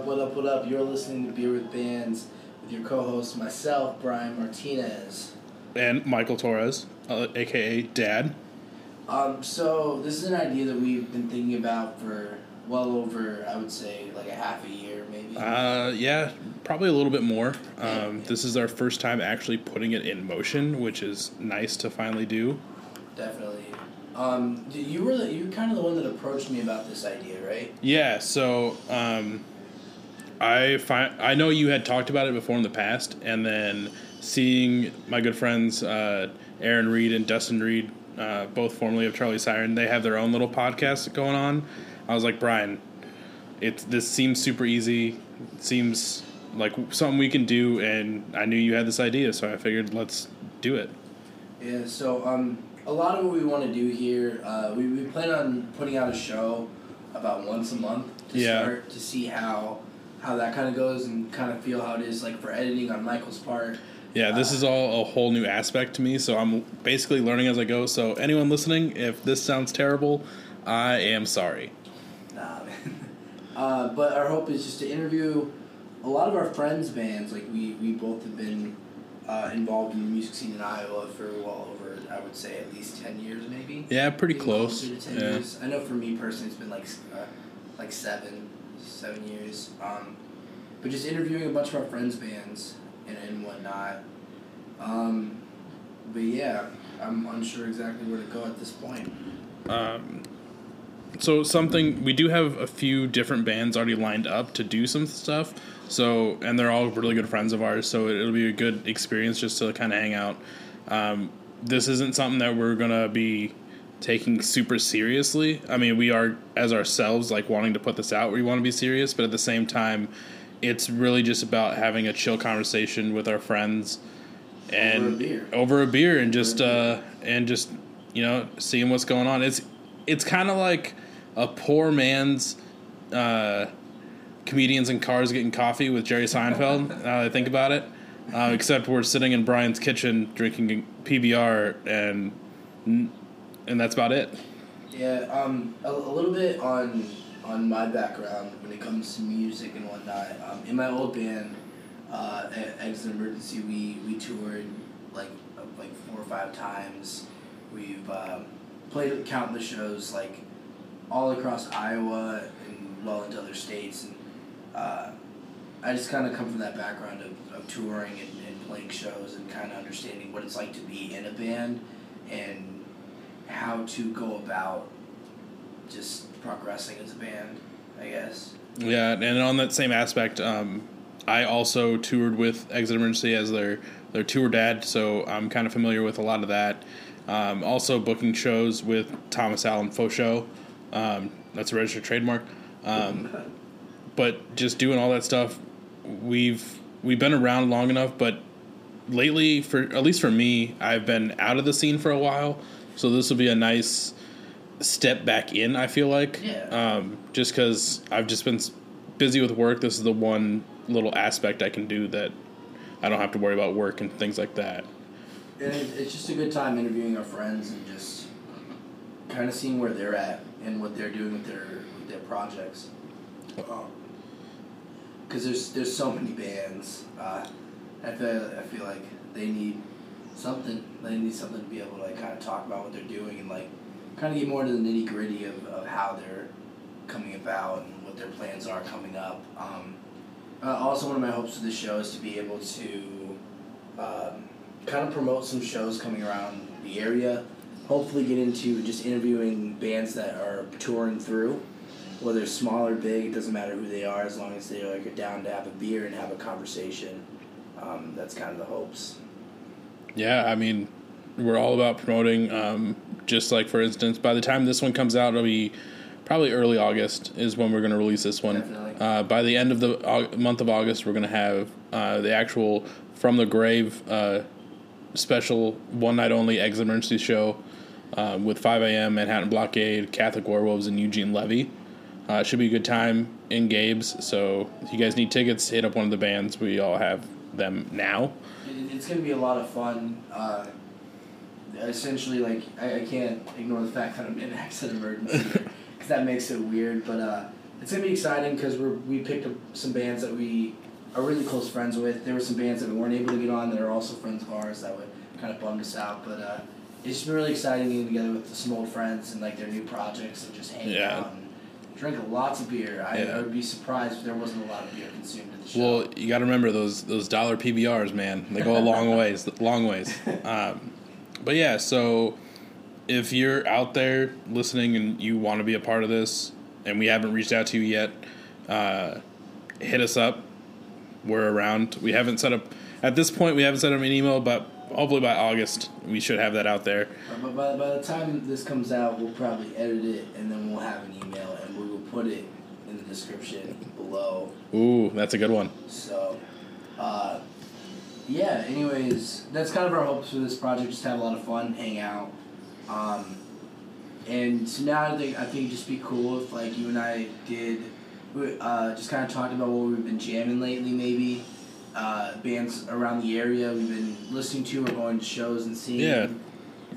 up, what up, what up? You're listening to Beer with Bands with your co host, myself, Brian Martinez. And Michael Torres, uh, aka Dad. Um, so, this is an idea that we've been thinking about for well over, I would say, like a half a year, maybe. Uh, yeah, probably a little bit more. Um, this is our first time actually putting it in motion, which is nice to finally do. Definitely. Um, you were the, you were kind of the one that approached me about this idea, right? Yeah, so um, I find I know you had talked about it before in the past, and then seeing my good friends uh, Aaron Reed and Dustin Reed, uh, both formerly of Charlie Siren, they have their own little podcast going on. I was like, Brian, it this seems super easy. It seems like something we can do, and I knew you had this idea, so I figured let's do it. Yeah, so um, a lot of what we want to do here, uh, we, we plan on putting out a show about once a month to Yeah. start to see how how that kind of goes and kind of feel how it is like for editing on Michael's part. Yeah, this is all a whole new aspect to me, so I'm basically learning as I go. So anyone listening, if this sounds terrible, I am sorry. Nah, man. Uh, but our hope is just to interview a lot of our friends' bands. Like we, we both have been uh, involved in the music scene in Iowa for well over, I would say, at least ten years, maybe. Yeah, pretty Maybe close. to 10 Yeah. years. I know for me personally, it's been like uh, like seven, seven years. Um, but just interviewing a bunch of our friends' bands and, and whatnot. Um, but yeah, I'm unsure exactly where to go at this point. Um, so something we do have a few different bands already lined up to do some stuff. So and they're all really good friends of ours. So it, will be a good experience just to kind of hang out. Um, this isn't something that we're gonna be taking super seriously. I mean, we are as ourselves like wanting to put this out. We want to be serious, but at the same time, it's really just about having a chill conversation with our friends and Over a beer. over a beer and just a uh and just you know seeing what's going on it's it's kind of like a poor man's uh comedians in cars getting coffee with jerry seinfeld now that i think about it uh, except we're sitting in brian's kitchen drinking pbr and and that's about it Yeah, um, a, a little bit on on my background when it comes to music and whatnot. Um, in my old band, uh, Exit Emergency, we, we toured like like four or five times. We've um, played countless shows like all across Iowa and well into other states. And uh, I just kind of come from that background of, of touring and, and playing shows and kind of understanding what it's like to be in a band and how to go about just progressing as a band, I guess. Yeah, and on that same aspect, um, I also toured with Exit Emergency as their their tour dad, so I'm kind of familiar with a lot of that. Um, also booking shows with Thomas Allen Faux Show. Um, that's a registered trademark. Um, but just doing all that stuff, we've we've been around long enough, but lately, for at least for me, I've been out of the scene for a while, so this will be a nice step back in. I feel like, Yeah. um, just because I've just been busy with work. This is the one little aspect I can do that I don't have to worry about work and things like that. And it's just a good time interviewing our friends and just kind of seeing where they're at and what they're doing with their with their projects. Because there's there's so many bands. Uh, I feel I feel like they need something. They need something to be able to like kind of talk about what they're doing and like kind of get more into the nitty gritty of, of how they're coming about and what their plans are coming up. Um, uh, also, one of my hopes for the show is to be able to um, kind of promote some shows coming around the area. Hopefully, get into just interviewing bands that are touring through, whether small or big. It doesn't matter who they are, as long as they like are down to have a beer and have a conversation. Um, that's kind of the hopes. Yeah, I mean, we're all about promoting. Um, just like for instance, by the time this one comes out, it'll be probably early August is when we're going to release this one. Definitely. Uh, by the end of the Au- month of August, we're going to have uh, the actual From the Grave uh, special one night only exit emergency show uh, with 5 a.m. Manhattan Blockade, Catholic Werewolves, and Eugene Levy. Uh, it should be a good time in Gabe's. So if you guys need tickets, hit up one of the bands. We all have them now. It, it's going to be a lot of fun. Uh, essentially, like I, I can't ignore the fact that I'm in exit emergency because that makes it weird. But uh, it's gonna be exciting because we're we picked up some bands that we are really close friends with. There were some bands that we weren't able to get on that are also friends of ours that would kind of bummed us out, but uh, it's just been really exciting getting together with some old friends and like their new projects and just hanging Yeah. out and drink lots of beer. I, Yeah. I would be surprised if there wasn't a lot of beer consumed at the show. Well, you got to remember those those dollar PBRs, man. They go a long ways, long ways. Um, but yeah, so if you're out there listening and you want to be a part of this, and we haven't reached out to you yet, uh, hit us up. We're around. We haven't set up at this point. We haven't set up an email, but hopefully by August we should have that out there. But by, by the time this comes out, we'll probably edit it and then we'll have an email and we will put it in the description below. Ooh, that's a good one. So, uh, yeah. Anyways, that's kind of our hopes for this project. Just have a lot of fun, hang out, um, and so now I think I think it'd just be cool if like you and I did, we, uh, just kind of talked about what we've been jamming lately, maybe. Uh, bands around the area we've been listening to or going to shows and seeing. Yeah.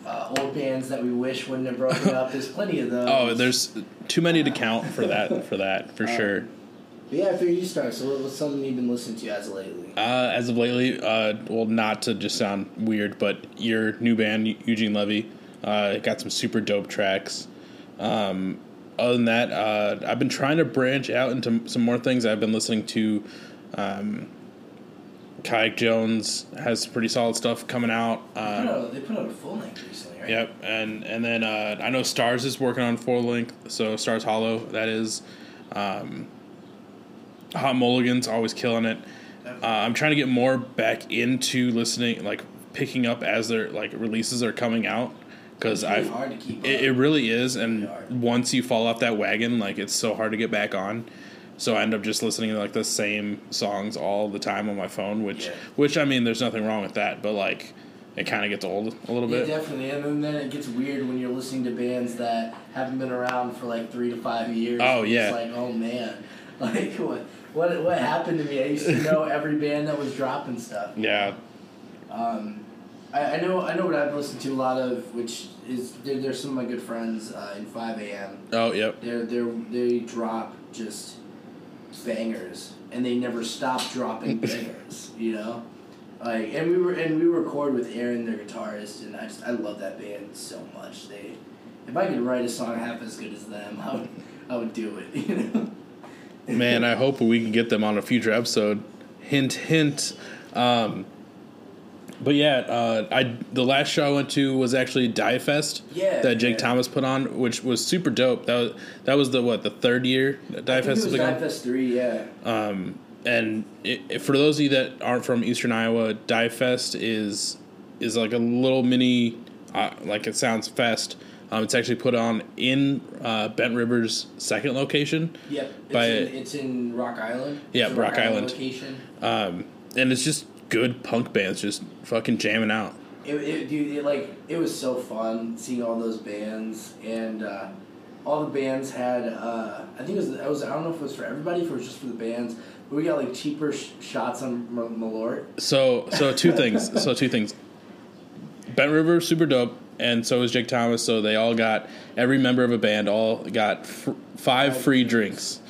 Uh, old bands that we wish wouldn't have broken up. There's plenty of those. Oh, there's too many to count for that. For that, for Um, sure. But yeah, I figured you start. So what's something you've been listening to as of lately? Uh, as of lately, uh, well, not to just sound weird, but your new band, Eugene Levy, uh, got some super dope tracks. Um, other than that, uh, I've been trying to branch out into some more things. I've been listening to um, Kayak Jones has pretty solid stuff coming out. They put Uh, out, they put out a full length recently, right? Yep, and and then uh, I know Stars is working on full length, so Stars Hollow that is. Um, Hot Mulligan's always killing it. Uh, I'm trying to get more back into listening, like picking up as their like releases are coming out, because really I've hard to keep. it, it really is, and once you fall off that wagon, like it's so hard to get back on. So I end up just listening to like the same songs all the time on my phone, which Yeah. which I mean, there's nothing wrong with that, but like it kind of gets old a little Yeah, bit. definitely. And then, it gets weird when you're listening to bands that haven't been around for like three to five years. Oh, yeah, It's like, oh man, like what what what happened to me? I used to know every band that was dropping stuff. Yeah, Um, I, I know I know what I've listened to a lot of, which is they're, they're some of my good friends uh, in Five AM. Oh, yep. They're they they drop just bangers, and they never stop dropping bangers. You know, like and we were and we record with Aaron, their guitarist, and I just I love that band so much. They, if I could write a song half as good as them, I would I would do it. You know. Man, I hope we can get them on a future episode. Hint, hint. Um, but yeah, uh, I the last show I went to was actually Die Fest Yeah, that Jake yeah. Thomas put on, which was super dope. That was that was the what the third year that Die Fest was Die. Fest three, yeah. Um, and it, it- for those of you that aren't from Eastern Iowa, Die Fest is is like a little mini, uh, like it sounds fest. Um, it's actually put on in uh, Bent River's second location. Yep. It's, By- in, it's in Rock Island. Yeah, a Rock Island. location. um, and it's just good punk bands just fucking jamming out. It, it, dude, it, like it was so fun seeing all those bands, and uh, all the bands had. Uh, I think it was. I was. I don't know if it was for everybody, if it was just for the bands. But we got like cheaper sh- shots on M- Malort. So so two things. So two things. Bent River super dope, and so is Jake Thomas. So they all got every member of a band all got fr- five Five free drinks.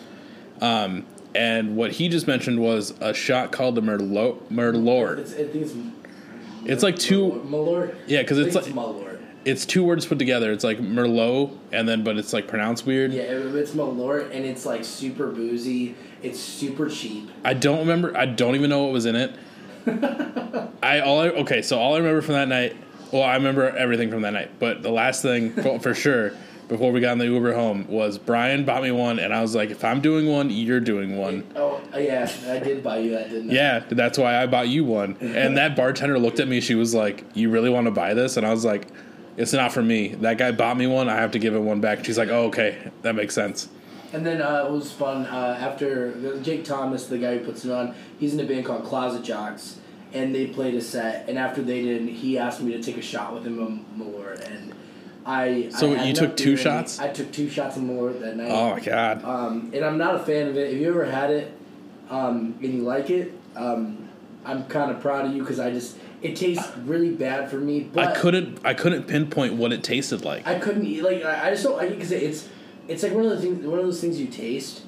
drinks. Um, and what he just mentioned was a shot called the Merlot. Merlot. It's, I think it's. It's like two- Malort. Yeah, because it's like Malort. it's two words put together. It's like Merlot, and then but it's like pronounced weird. Yeah, it- it's Malort, and it's like super boozy. It's super cheap. I don't remember. I don't even know what was in it. I all I, okay. So all I remember from that night. Well, I remember everything from that night, but the last thing for sure before we got in the Uber home was Brian bought me one, and I was like, if I'm doing one, you're doing one. Oh yeah, I did buy you that, didn't I? Yeah, that's why I bought you one. And that bartender looked at me. She was like, "You really want to buy this?" And I was like, "It's not for me. That guy bought me one. I have to give him one back." She's like, "Oh, okay, that makes sense." And then uh, it was fun uh, after Jake Thomas, the guy who puts it on. He's in a band called Closet Jocks, and they played a set. And after they did, he asked me to take a shot with him more and I. So I you took two shots? I took two shots of more that night. Oh my god. Um, and I'm not a fan of it. If you ever had it, um, and you like it, um, I'm kind of proud of you because I just it tastes really bad for me. But I couldn't. I couldn't pinpoint what it tasted like. I couldn't eat like I, I just don't like it because it's it's like one of the things one of those things you taste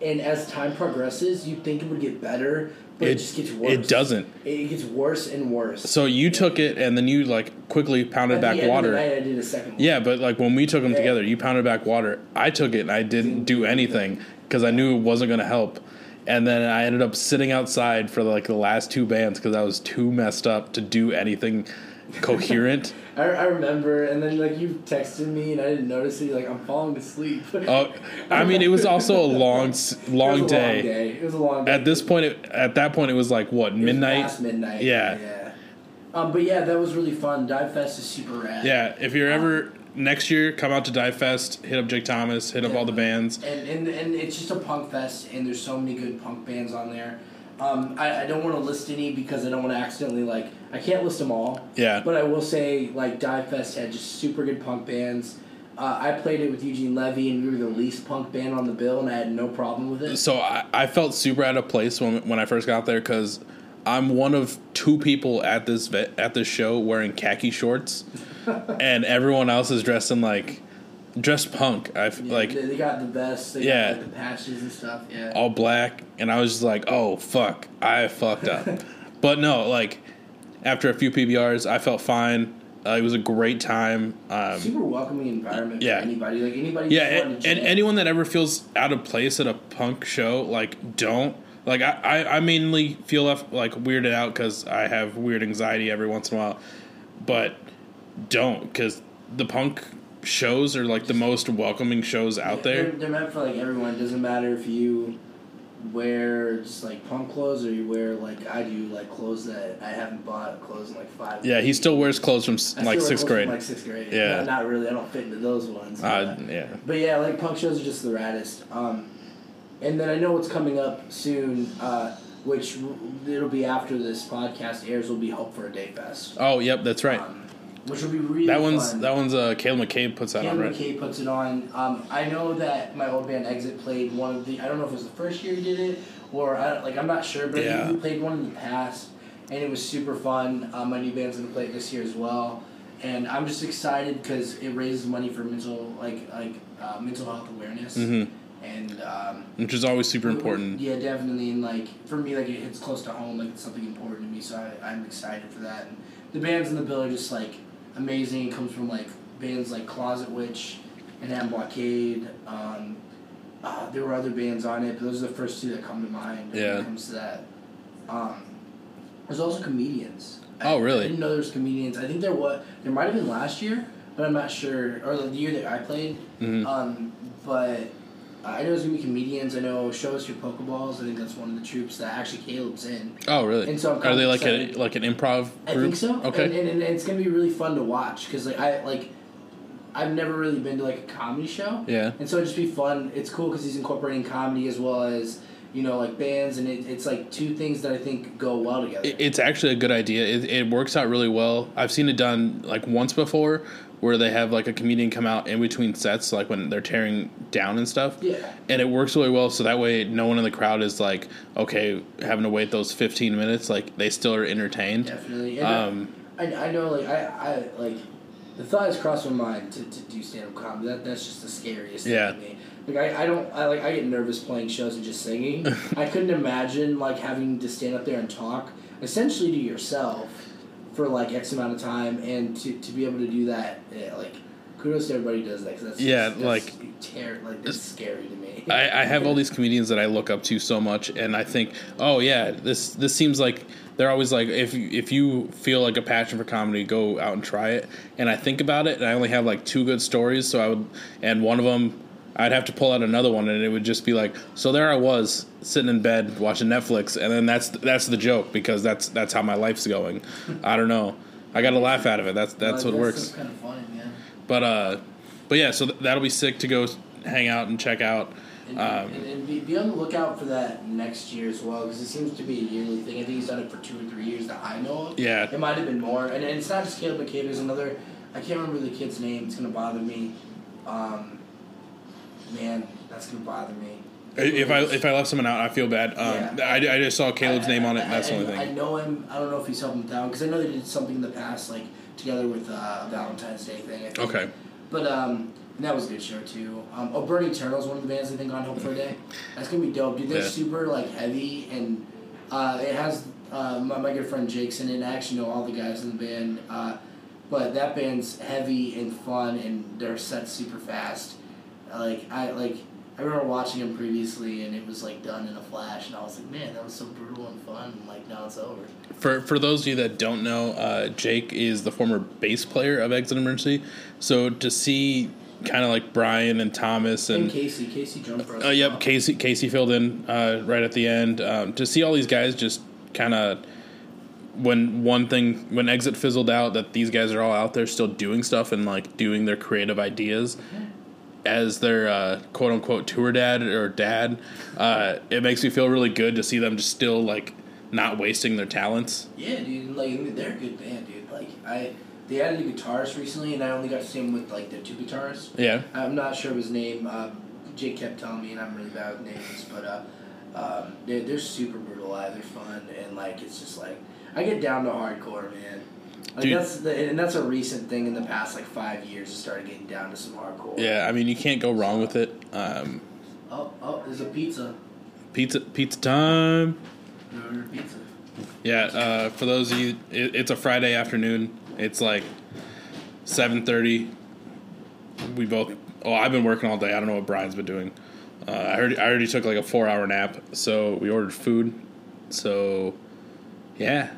and as time progresses, you think it would get better, but it, It- just gets worse. it doesn't. It gets worse and worse. So you took it and then you like quickly pounded At back water. Night, I did a second. one. Yeah, but like when we took them Yeah. together, you pounded back water. I took it and I didn't do anything because I knew it wasn't going to help. And then I ended up sitting outside for like the last two bands because I was too messed up to do anything coherent. I, I remember, and then like you texted me, and I didn't notice it. Like I'm falling asleep. Oh, I mean, it was also a long, s- It was long a day. Long day. It was a long day. At this point, it, at that point, it was like what It midnight. Midnight. Yeah. Yeah. Um, but yeah, that was really fun. Dive Fest is super rad. Yeah, if you're ever next year, come out to Dive Fest, hit up Jake Thomas, hit up all the bands. And, and and it's just a punk fest, and there's so many good punk bands on there. Um, I, I don't want to list any because I don't want to accidentally like I can't list them all. Yeah. But I will say like Dive Fest had just super good punk bands. Uh, I played it with Eugene Levy, and we were the least punk band on the bill, and I had no problem with it. So I, I felt super out of place when when I first got there because I'm one of two people at this at this show wearing khaki shorts, and everyone else is dressed in like dressed punk. I Yeah, like they, they got the best. They Yeah. got like, the patches and stuff. Yeah. all black, and I was just like, oh fuck, I fucked up. but no, like after a few PBRs, I felt fine. Uh, it was a great time. Um, super welcoming environment Yeah. for anybody. Like anybody. Yeah, and, and anyone that ever feels out of place at a punk show, like, don't. Like, I, I, I mainly feel left, like, weirded out because I have weird anxiety every once in a while. But don't, because the punk shows are, like, the most welcoming shows out They're, there. they're meant for like everyone. It doesn't matter if you wear just like punk clothes or you wear like I do, like clothes that I haven't bought clothes in like five. Yeah, he still wears clothes from, I like, sixth clothes from, grade. Like sixth grade. Yeah. Not, not really. I don't fit into those ones. Uh, but- yeah. But yeah, like punk shows are just the raddest. Um, and then I know what's coming up soon, uh, which it'll be after this podcast airs. Will be Hope for a Day Fest, Oh, yep, that's right. um, which will be really that one's, fun. that one's, uh, Caleb McCabe puts that on, Cam right? McKay puts it on. Um, I know that my old band Exit played one of the. I don't know if it was the first year he did it or I like I'm not sure, but Yeah. he played one in the past, and it was super fun. Um, my new band's gonna play it this year as well, and I'm just excited because it raises money for mental like like uh, mental health awareness, Mm-hmm. and um, Which is always super important. yeah, definitely. And like for me, like it hits close to home. Like it's something important to me, so I, I'm excited for that. And the bands in the bill are just like amazing. It comes from like bands like Closet Witch and Am Blockade. Um, uh, there were other bands on it, but those are the first two that come to mind when it comes to that. Um, there's also comedians. Oh, really? I didn't know there was comedians. I think there was. There might have been last year, but I'm not sure. Or the year that I played. Mhm. Um, but I know there's gonna be comedians. I know Show Us Your Pokeballs. I think that's one of the troupes that actually Caleb's in. Oh, really? And so I'm Are they like excited. a like an improv group? I think so. Okay. And, and, and it's gonna be really fun to watch because like I like, I've never really been to like a comedy show. yeah. And so it'd just be fun. It's cool because he's incorporating comedy as well as you know like bands, and it, it's like two things that I think go well together. It- It's actually a good idea. It, it works out really well. I've seen it done like once before, where they have like a comedian come out in between sets, like when they're tearing down and stuff. yeah. And it works really well, so that way no one in the crowd is like, okay, having to wait those fifteen minutes. Like they still are entertained. Definitely. And Um, I, I know like I, I like the thought has crossed my mind to, to do stand up comedy. That that's just the scariest thing Yeah. to me. Like I, I don't I like I get nervous playing shows and just singing. I couldn't imagine like having to stand up there and talk essentially to yourself for like X amount of time and to, to be able to do that yeah, like kudos to everybody who does that 'cause that's Yeah, that's like- ter- like that's scary to me. I, I have all these comedians that I look up to so much, and I think, oh yeah, this this seems like they're always like, if if you feel like a passion for comedy, go out and try it. And I think about it, and I only have like two good stories, so I would, and one of them, I'd have to pull out another one, and it would just be like, so there I was sitting in bed watching Netflix, and then that's that's the joke because that's that's how my life's going. I don't know. I got to laugh out of it. That's that's what works. kind of funny, man. But uh, but yeah, so th- that'll be sick to go hang out and check out. And, Um, and, and be, be on the lookout for that next year as well, because it seems to be a yearly thing. I think he's done it for two or three years that I know of. Yeah. It might have been more. And, and it's not just Caleb McCabe, there's another, I can't remember the kid's name, it's going to bother me. Um, man, that's going to bother me. If I if I left someone out, I feel bad. Um, Yeah. I, I just saw Caleb's I- name on it, and that's the only thing. I know him, I don't know if he's helping down, because I know they did something in the past, like, together with uh, Valentine's Day thing. Okay. But um, that was a good show too. Um, oh, Burning Turtles, one of the bands I think on Hope for a Day. That's gonna be dope, dude. They're Yeah. super like heavy and uh, it has uh, my, my good friend Jake's in it. I actually know all the guys in the band. Uh, but that band's heavy and fun and their set's super fast. Like I like I remember watching him previously and it was like done in a flash and I was like, man, that was so brutal and fun. And like now it's over. For for those of you that don't know, uh, Jake is the former bass player of Exit Emergency. So to see kind of like Brian and Thomas And and Casey, Casey jumped for us. uh, yep, Casey Casey filled in uh, right at the end. Um, to see all these guys just kind of when one thing when Exit fizzled out, that these guys are all out there still doing stuff and like doing their creative ideas as their uh, quote unquote tour dad or dad. Uh, it makes me feel really good to see them just still like not wasting their talents. Yeah, dude. Like they're a good band, dude. Like I, they added a guitarist recently, and I only got to see him with like their two guitarists. Yeah. I'm not sure of his name. Uh, Jake kept telling me, and I'm really bad with names, but uh, um, they're they're super brutal live. They're fun, and like it's just like I get down to hardcore, man. Like Dude. that's the, and that's a recent thing in the past like five years. I started getting down to some hardcore. Yeah, I mean you can't go wrong with it. Um, Oh, oh, there's a pizza. pizza, pizza time. Order pizza. Yeah, uh, for those of you, it, it's a Friday afternoon. It's like seven thirty. We both. Oh, I've been working all day. I don't know what Brian's been doing. Uh, I heard. I already took like a four hour nap, so we ordered food. So, yeah.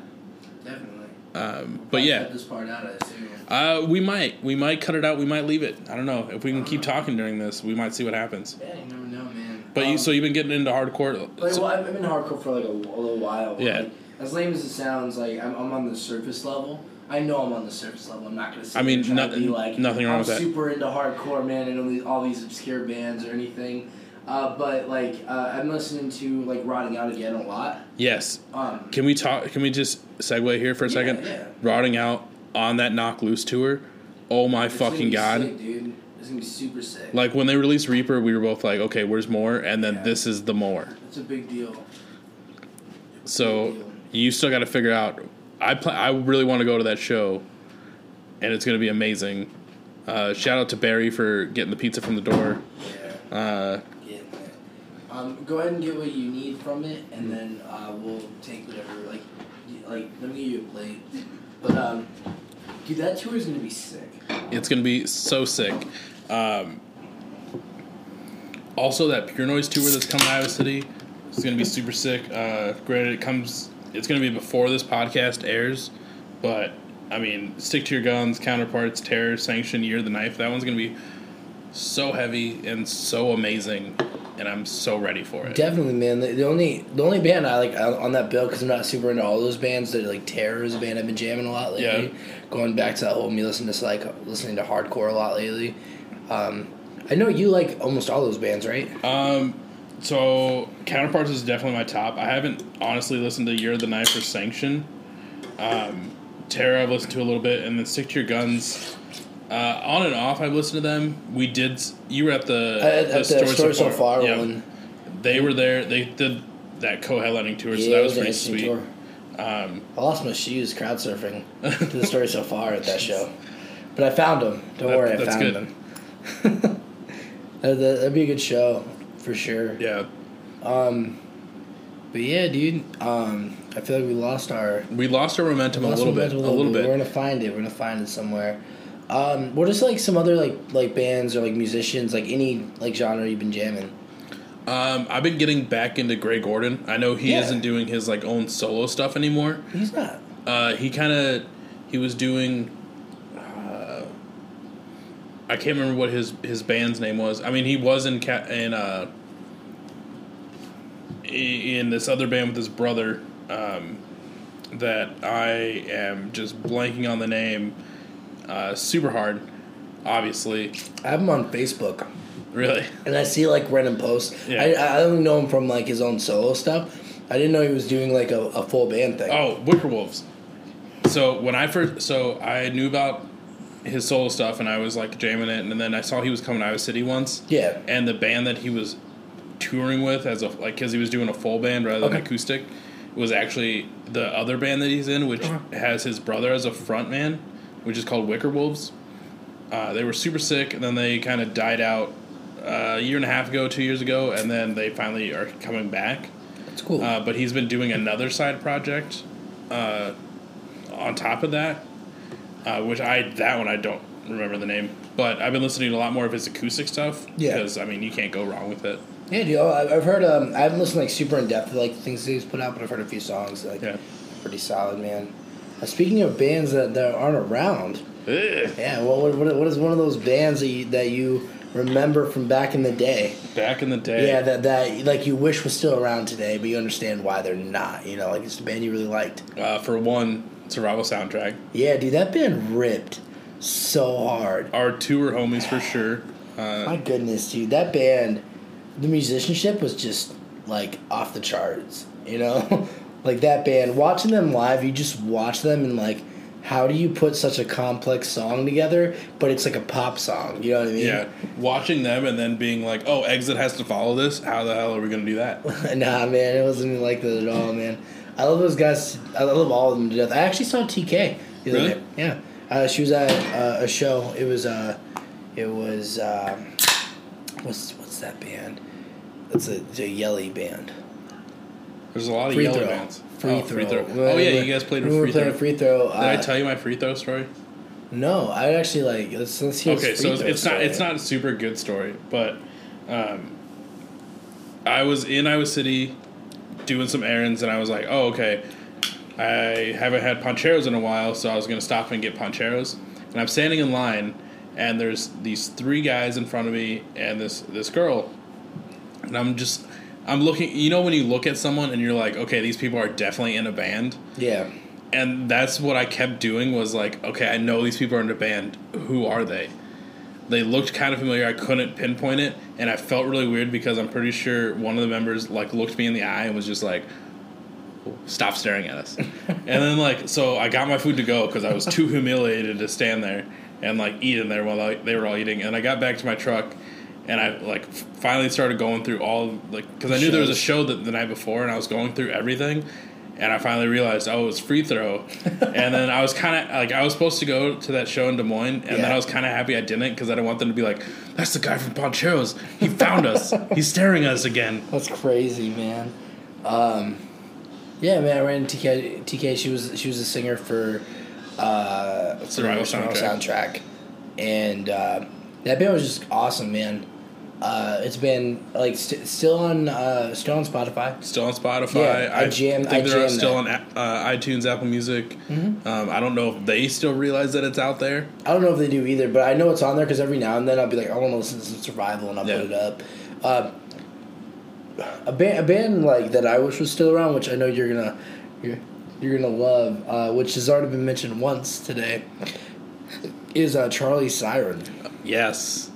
Um, but yeah, this part out, I assume. uh, we might. We might cut it out. We might leave it. I don't know. If we can keep talking during this, we might see what happens. Yeah, you never know, man. But you, Um, so you've been getting into hardcore. Like, so- well, I've been hardcore for like a, a little while. Yeah. Like, as lame as it sounds, like I'm, I'm on the surface level. I know I'm on the surface level. I'm not gonna. I mean, here and try to no- be like nothing wrong I'm with that. super into hardcore, man, and all these, all these obscure bands or anything. Uh, but like, uh, I'm listening to like Rotting Out again a lot. yes. Um, Can we talk? Can we just segue here for a Yeah, second? yeah. Rotting out on that Knocked Loose tour. Oh my it's fucking be god! sick, dude. It's gonna be super sick. Like when they released Reaper, we were both like, okay, where's more? And then Yeah. this is the more. it's a big deal. So Big deal. you still got to figure out. I pl- I really want to go to that show, and it's gonna be amazing. Uh, shout out to Barry for getting the pizza from the door. Yeah. Um, go ahead and get what you need from it, and then uh, we'll take whatever. Like, like let me give you a plate. But um, dude, that tour is gonna be sick. It's gonna be so sick. Um, also, that Pure Noise tour that's coming to Iowa City is gonna be super sick. Uh, granted, it comes. It's gonna be before this podcast airs, but I mean, stick to your guns, counterparts, terror, sanction, year of the knife. That one's gonna be so heavy and so amazing, and I'm so ready for it. Definitely, man. The, the only the only band I like on that bill because I'm not super into all those bands. That like Terror is a band I've been jamming a lot lately. Yeah. Going back to that whole me listening to like listening to hardcore a lot lately. Um, I know you like almost all those bands, right? Um, so counterparts is definitely my top. I haven't honestly listened to Year of the Knife or Sanction. Um, Terror I've listened to a little bit, and then Stick to Your Guns. Uh, on and off, I've listened to them. We did. You were at the At, at the story so far Yeah. one. They were there. They did that co-headlining tour, so Yeah, that it was pretty sweet. tour. Um, I lost my shoes crowd surfing to the story so far at that show, but I found them. Don't That- worry, I that's found good. them. that, that, that'd be a good show for sure. yeah, Um, but yeah, dude. Um, I feel like we lost our we lost our momentum lost a little bit. momentum A little bit. We're gonna find it. We're gonna find it somewhere. Um, what is like some other like like bands or like musicians like any like genre you've been jamming? Um, I've been getting back into Gray Gordon. I know he Yeah. isn't doing his like own solo stuff anymore. He's not. Uh, he kind of he was doing. Uh, I can't remember what his his band's name was. I mean, he was in ca- in uh, in this other band with his brother. Um, that I am just blanking on the name. Uh, super hard, obviously. I have him on Facebook. Really, And I see like random posts. Yeah. I I only know him from like his own solo stuff. I didn't know he was doing like a, a full band thing. Oh, Wicker Wolves. So when I first, so I knew about his solo stuff, and I was like jamming it, and then I saw he was coming to Iowa City once, Yeah. and the band that he was touring with as a like because he was doing a full band rather than Okay. acoustic was actually the other band that he's in, which Uh-huh. has his brother as a front man, which is called Wicker Wolves. Uh, they were super sick, and then they kind of died out uh, a year and a half ago, two years ago, and then they finally are coming back. That's cool. Uh, but he's been doing another side project uh, on top of that, uh, which I that one I don't remember the name, but I've been listening to a lot more of his acoustic stuff. Yeah. because I mean you can't go wrong with it. yeah, dude. oh, I've heard. Um, I haven't listened like super in depth to like things he's put out, but I've heard a few songs like Yeah. pretty solid, man. Uh, speaking of bands that, that aren't around, Ugh. yeah. What, what what is one of those bands that you, that you remember from back in the day? Back in the day, Yeah, that that like you wish was still around today, but you understand why they're not. You know, like it's a band you really liked. uh, for one survival soundtrack, Yeah, dude, that band ripped so hard. our tour homies for sure. Uh, My goodness, dude, that band, the musicianship was just like off the charts. You know, like that band. Watching them live, you just watch them and like, how do you put such a complex song together? But it's like a pop song. You know what I mean? yeah, watching them and then being like, "Oh, Exit has to follow this. How the hell are we gonna do that?" nah, man, it wasn't like that at all, man. I love those guys. I love all of them to death. I actually saw TK. Really? day. Yeah. Uh, she was at uh, a show. It was uh, it was um, what's what's that band? It's a, it's a Yelly band. There's a lot of Free yellow throw. bands. Free oh, throw. free throw. Oh yeah, you guys played with were free playing throw. free throw. Did Uh, I tell you my free throw story? No, I actually like. Let's, let's hear. Okay, so it's, it's not it's not a super good story, but um, I was in Iowa City doing some errands, and I was like, oh okay, I haven't had Pancheros in a while, so I was gonna stop and get Pancheros, and I'm standing in line, and there's these three guys in front of me, and this this girl, and I'm just. I'm looking, you know, when you look at someone and you're like, okay, these people are definitely in a band Yeah. and that's what I kept doing was like, okay, I know these people are in a band. Who are they? They looked kind of familiar. I couldn't pinpoint it, and I felt really weird because I'm pretty sure one of the members like looked me in the eye and was just like, "Stop staring at us." and then like, so I got my food to go because I was too humiliated to stand there and like eat in there while I, they were all eating. And I got back to my truck. And I like finally started going through all like because I knew there was a show the, the night before, and I was going through everything, and I finally realized oh it was free throw, and then I was kind of like I was supposed to go to that show in Des Moines, and then I was kind of happy I didn't because I didn't want them to be like that's the guy from Ponchos, he found us, he's staring at us again. That's crazy, man. Um, yeah, man. I ran into TK. TK. She was she was a singer for uh, Survival Soundtrack. soundtrack, and uh, that band was just awesome, man. Uh, it's been like st- still on uh, still on Spotify. Still on Spotify. Yeah, I jammed- think I they're still that. on uh, iTunes, Apple Music. Mm-hmm. Um, I don't know if they still realize that it's out there. I don't know if they do either, but I know it's on there because every now and then I'll be like, I want to listen to some Survival, and I'll Yeah. put it up. Uh, a band, a band like that I wish was still around, which I know you're gonna, you're, you're gonna love, uh, which has already been mentioned once today, is uh, Charlie Siren. Yes.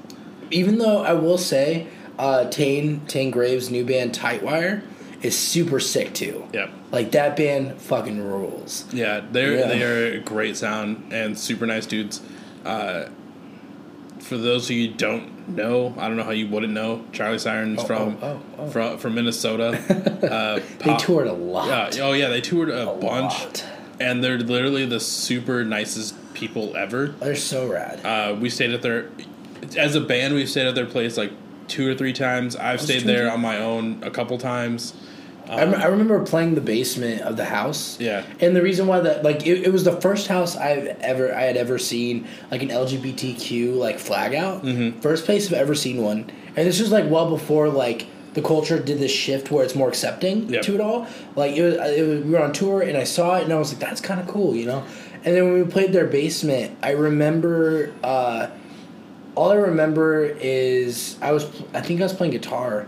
Even though I will say, uh, Tane Tane Graves' new band Tightwire is super sick too. Yep. Like that band fucking rules. Yeah, they're Yeah. they are a great sound and super nice dudes. Uh, for those of you who don't know, I don't know how you wouldn't know. Charlie Siren's Oh, from oh, oh, oh. from from Minnesota. uh, They toured a lot. Yeah, oh yeah, they toured a, A bunch, lot. and they're literally the super nicest people ever. They're so rad. Uh, we stayed at their as a band. We've stayed at their place like two or three times. I've stayed there on my own a couple times. I, I remember playing the basement of the house. Yeah. And the reason why that like it, it was the first house I've ever I had ever seen like an LGBTQ like flag out. Mm-hmm. First place I've ever seen one, and this was like well before like the culture did this shift where it's more accepting Yep. to it all. Like it was, it was we were on tour and I saw it and I was like that's kind of cool, you know. And then when we played their basement, I remember. uh all I remember is I was I think I was playing guitar.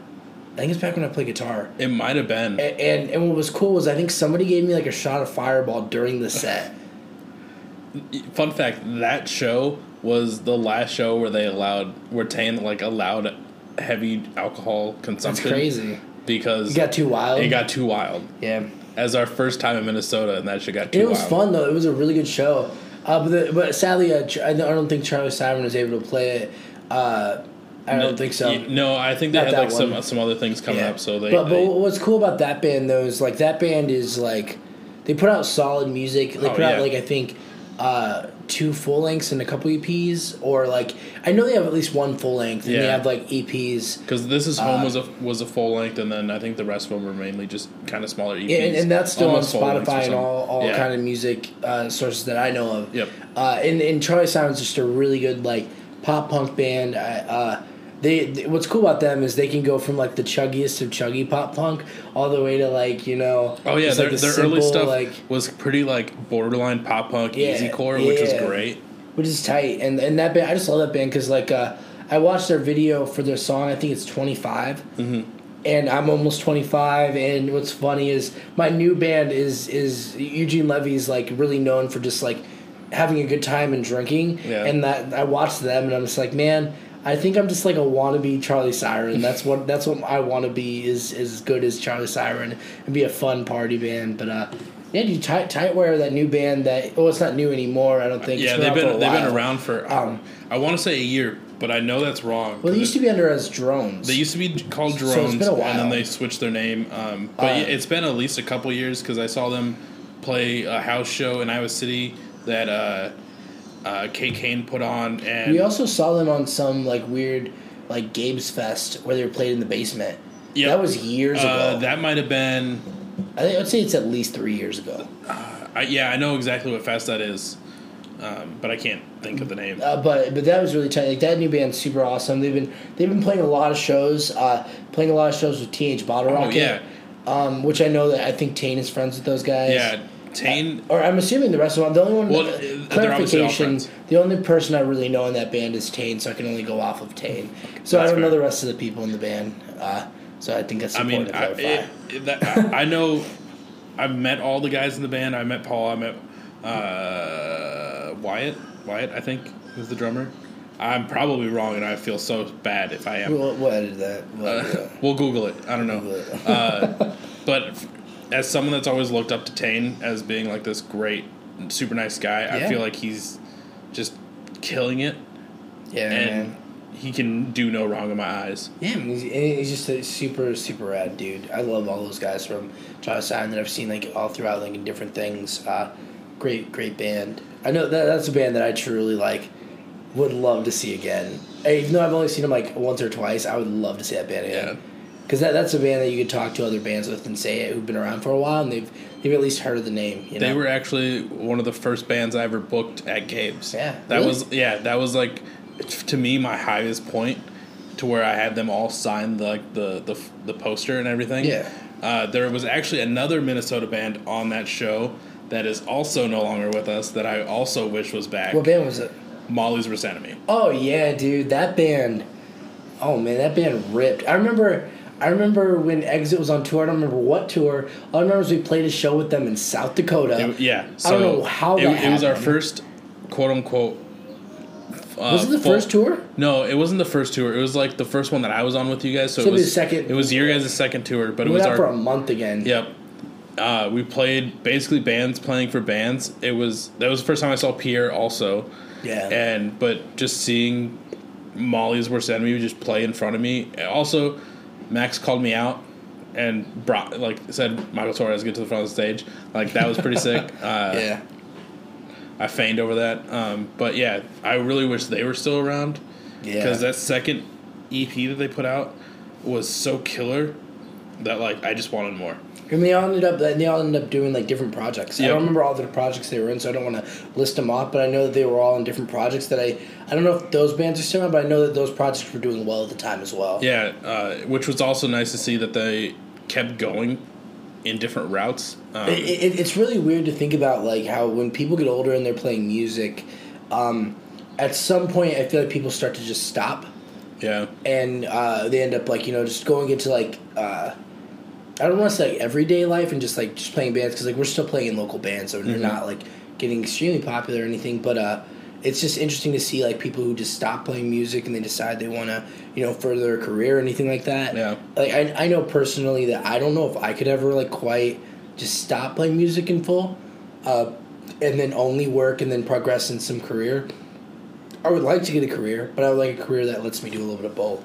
I think it's back when I played guitar. It might have been. A- and and what was cool was I think somebody gave me like a shot of Fireball during the set. Fun fact: that show was the last show where they allowed, where Tane like allowed heavy alcohol consumption. That's crazy. because It got too wild. it got too wild. yeah. As our first time in Minnesota, and that shit got it was wild. fun though. It was a really good show. Uh, but the, but sadly, uh, I don't think Charlie Siren was able to play it. Uh, I don't think so. Y- No, I think they Not had like some one. some other things coming Yeah. up. So they, but but they- what's cool about that band though is like that band is like they put out solid music. They Oh, put yeah. out like I think uh, two full lengths and a couple EPs, or like I know they have at least one full length and they have like EPs. Because this is home Uh, was a was a full length, and then I think the rest of them were mainly just kind of smaller EPs. And, and that's still on Almost full lengths Spotify and all, all Yeah. kind of music uh, sources that I know of. Yep. Uh, and, and Charlie Siren's just a really good like pop punk band. I, uh, they, they- what's cool about them is they can go from like the chuggiest of chuggy pop punk all the way to like you know. Oh yeah, just, their, like, the their early stuff like was pretty like borderline pop punk, Yeah, easy core, which was great. which is tight. And and that band, I just love that band because like uh, I watched their video for their song. I think it's twenty Mm-hmm. And I'm almost 25, and what's funny is my new band is is Eugene Levy's like really known for just like having a good time and drinking. Yeah. And that I watched them, and I'm just like, man, I think I'm just like a wannabe Charlie Siren. That's what that's what I want to be is as good as Charlie Siren and be a fun party band. But uh, yeah, dude, tight Tightwire, that new band that oh, it's not new anymore. I don't think. Yeah, It's they've been they've been around for Um, I want to say a year, but I know that's wrong. Well, they used to be under as drones. They used to be called drones, So it's been a while. and then they switched their name. Um, but Uh, it's been at least a couple years because I saw them play a house show in Iowa City that uh, uh, Kate Kane put on, and We also saw them on some like weird like Gabe's Fest where they were played in the basement. Yeah, That was years ago. uh, that might have been. I think I'd say it's at least three years ago. I, yeah, I know exactly what fest that is, um, but I can't think of the name. Uh, but but that was really tight. Like that new band's super awesome. They've been they've been playing a lot of shows. Uh, playing a lot of shows with Teenage Bottle Oh, Rocket. yeah. Um, which I know that I think Tane is friends with those guys. yeah, Tane. Or I'm assuming the rest of them. The only one. Well, uh, all clarification: the only person I really know in that band is Tane, so I can only go off of Tane. So I don't know the rest of the people in the band. Uh, so I think that's I mean, I, it, it- that, I, I know. I've met all the guys in the band. I met Paul. I met uh, Wyatt. Wyatt, I think, is the drummer. I'm probably wrong, and I feel so bad if I am. We'll, we'll edit that. We'll edit Uh, we'll Google it. I don't know. Uh, but as someone that's always looked up to Tane as being like this great, super nice guy, I feel like he's just killing it, yeah, and man. he can do no wrong in my eyes. Yeah, he's, he's just a super, super rad dude. I love all those guys from Charlie Siren that I've seen like all throughout like in different things. Uh, great, great band. I know that that's a band that I truly like. Would love to see again. Even though I've only seen them like once or twice, I would love to see that band Yeah. Because that, that's a band that you could talk to other bands with and say it who've been around for a while and they've they've at least heard of the name. You know? They were actually one of the first bands I ever booked at Gabe's. Yeah, that really? was yeah, that was like to me my highest point to where I had them all sign the, like the the the poster and everything. Yeah. Uh, there was actually another Minnesota band on that show that is also no longer with us that I also wish was back. What band was it? Molly's Worst Enemy. Oh yeah, dude, that band. Oh man, that band ripped. I remember. I remember when Exit was on tour. I don't remember what tour. All I remember is we played a show with them in South Dakota. It- yeah, so I don't know how it, that it was our first quote unquote. Uh, was it the full- first tour? No, it wasn't the first tour. It was like the first one that I was on with you guys. So, So it was the second- It was your guys' second tour, but We it was out for a month again. Yep. Uh, we played basically bands playing for bands. It was that was the first time I saw Pierre also, Yeah. and but just seeing Molly's worst enemy just play in front of me. Also, Max called me out and brought like said Michael Torres get to the front of the stage. Like that was pretty sick. Uh, yeah. I feigned over that. Um, but yeah, I really wish they were still around Yeah. because that second EP that they put out was so killer that like I just wanted more. And they all ended up. They all ended up doing like different projects. I don't remember all the projects they were in, so I don't want to list them off. But I know that they were all in different projects. That I I don't know if those bands are still around, but I know that those projects were doing well at the time as well. Yeah, uh, which was also nice to see that they kept going in different routes. Um, It, it, it's really weird to think about like how when people get older and they're playing music, um, at some point I feel like people start to just stop yeah, and uh, they end up like you know just going into like uh, I don't want to say like everyday life and just like just playing bands because like we're still playing in local bands so they're not like getting extremely popular or anything but uh, it's just interesting to see like people who just stop playing music and they decide they want to you know further their career or anything like that Yeah. like I, I know personally that I don't know if I could ever like quite just stop playing music in full uh, and then only work and then progress in some career I would like to get a career, but I would like a career that lets me do a little bit of both.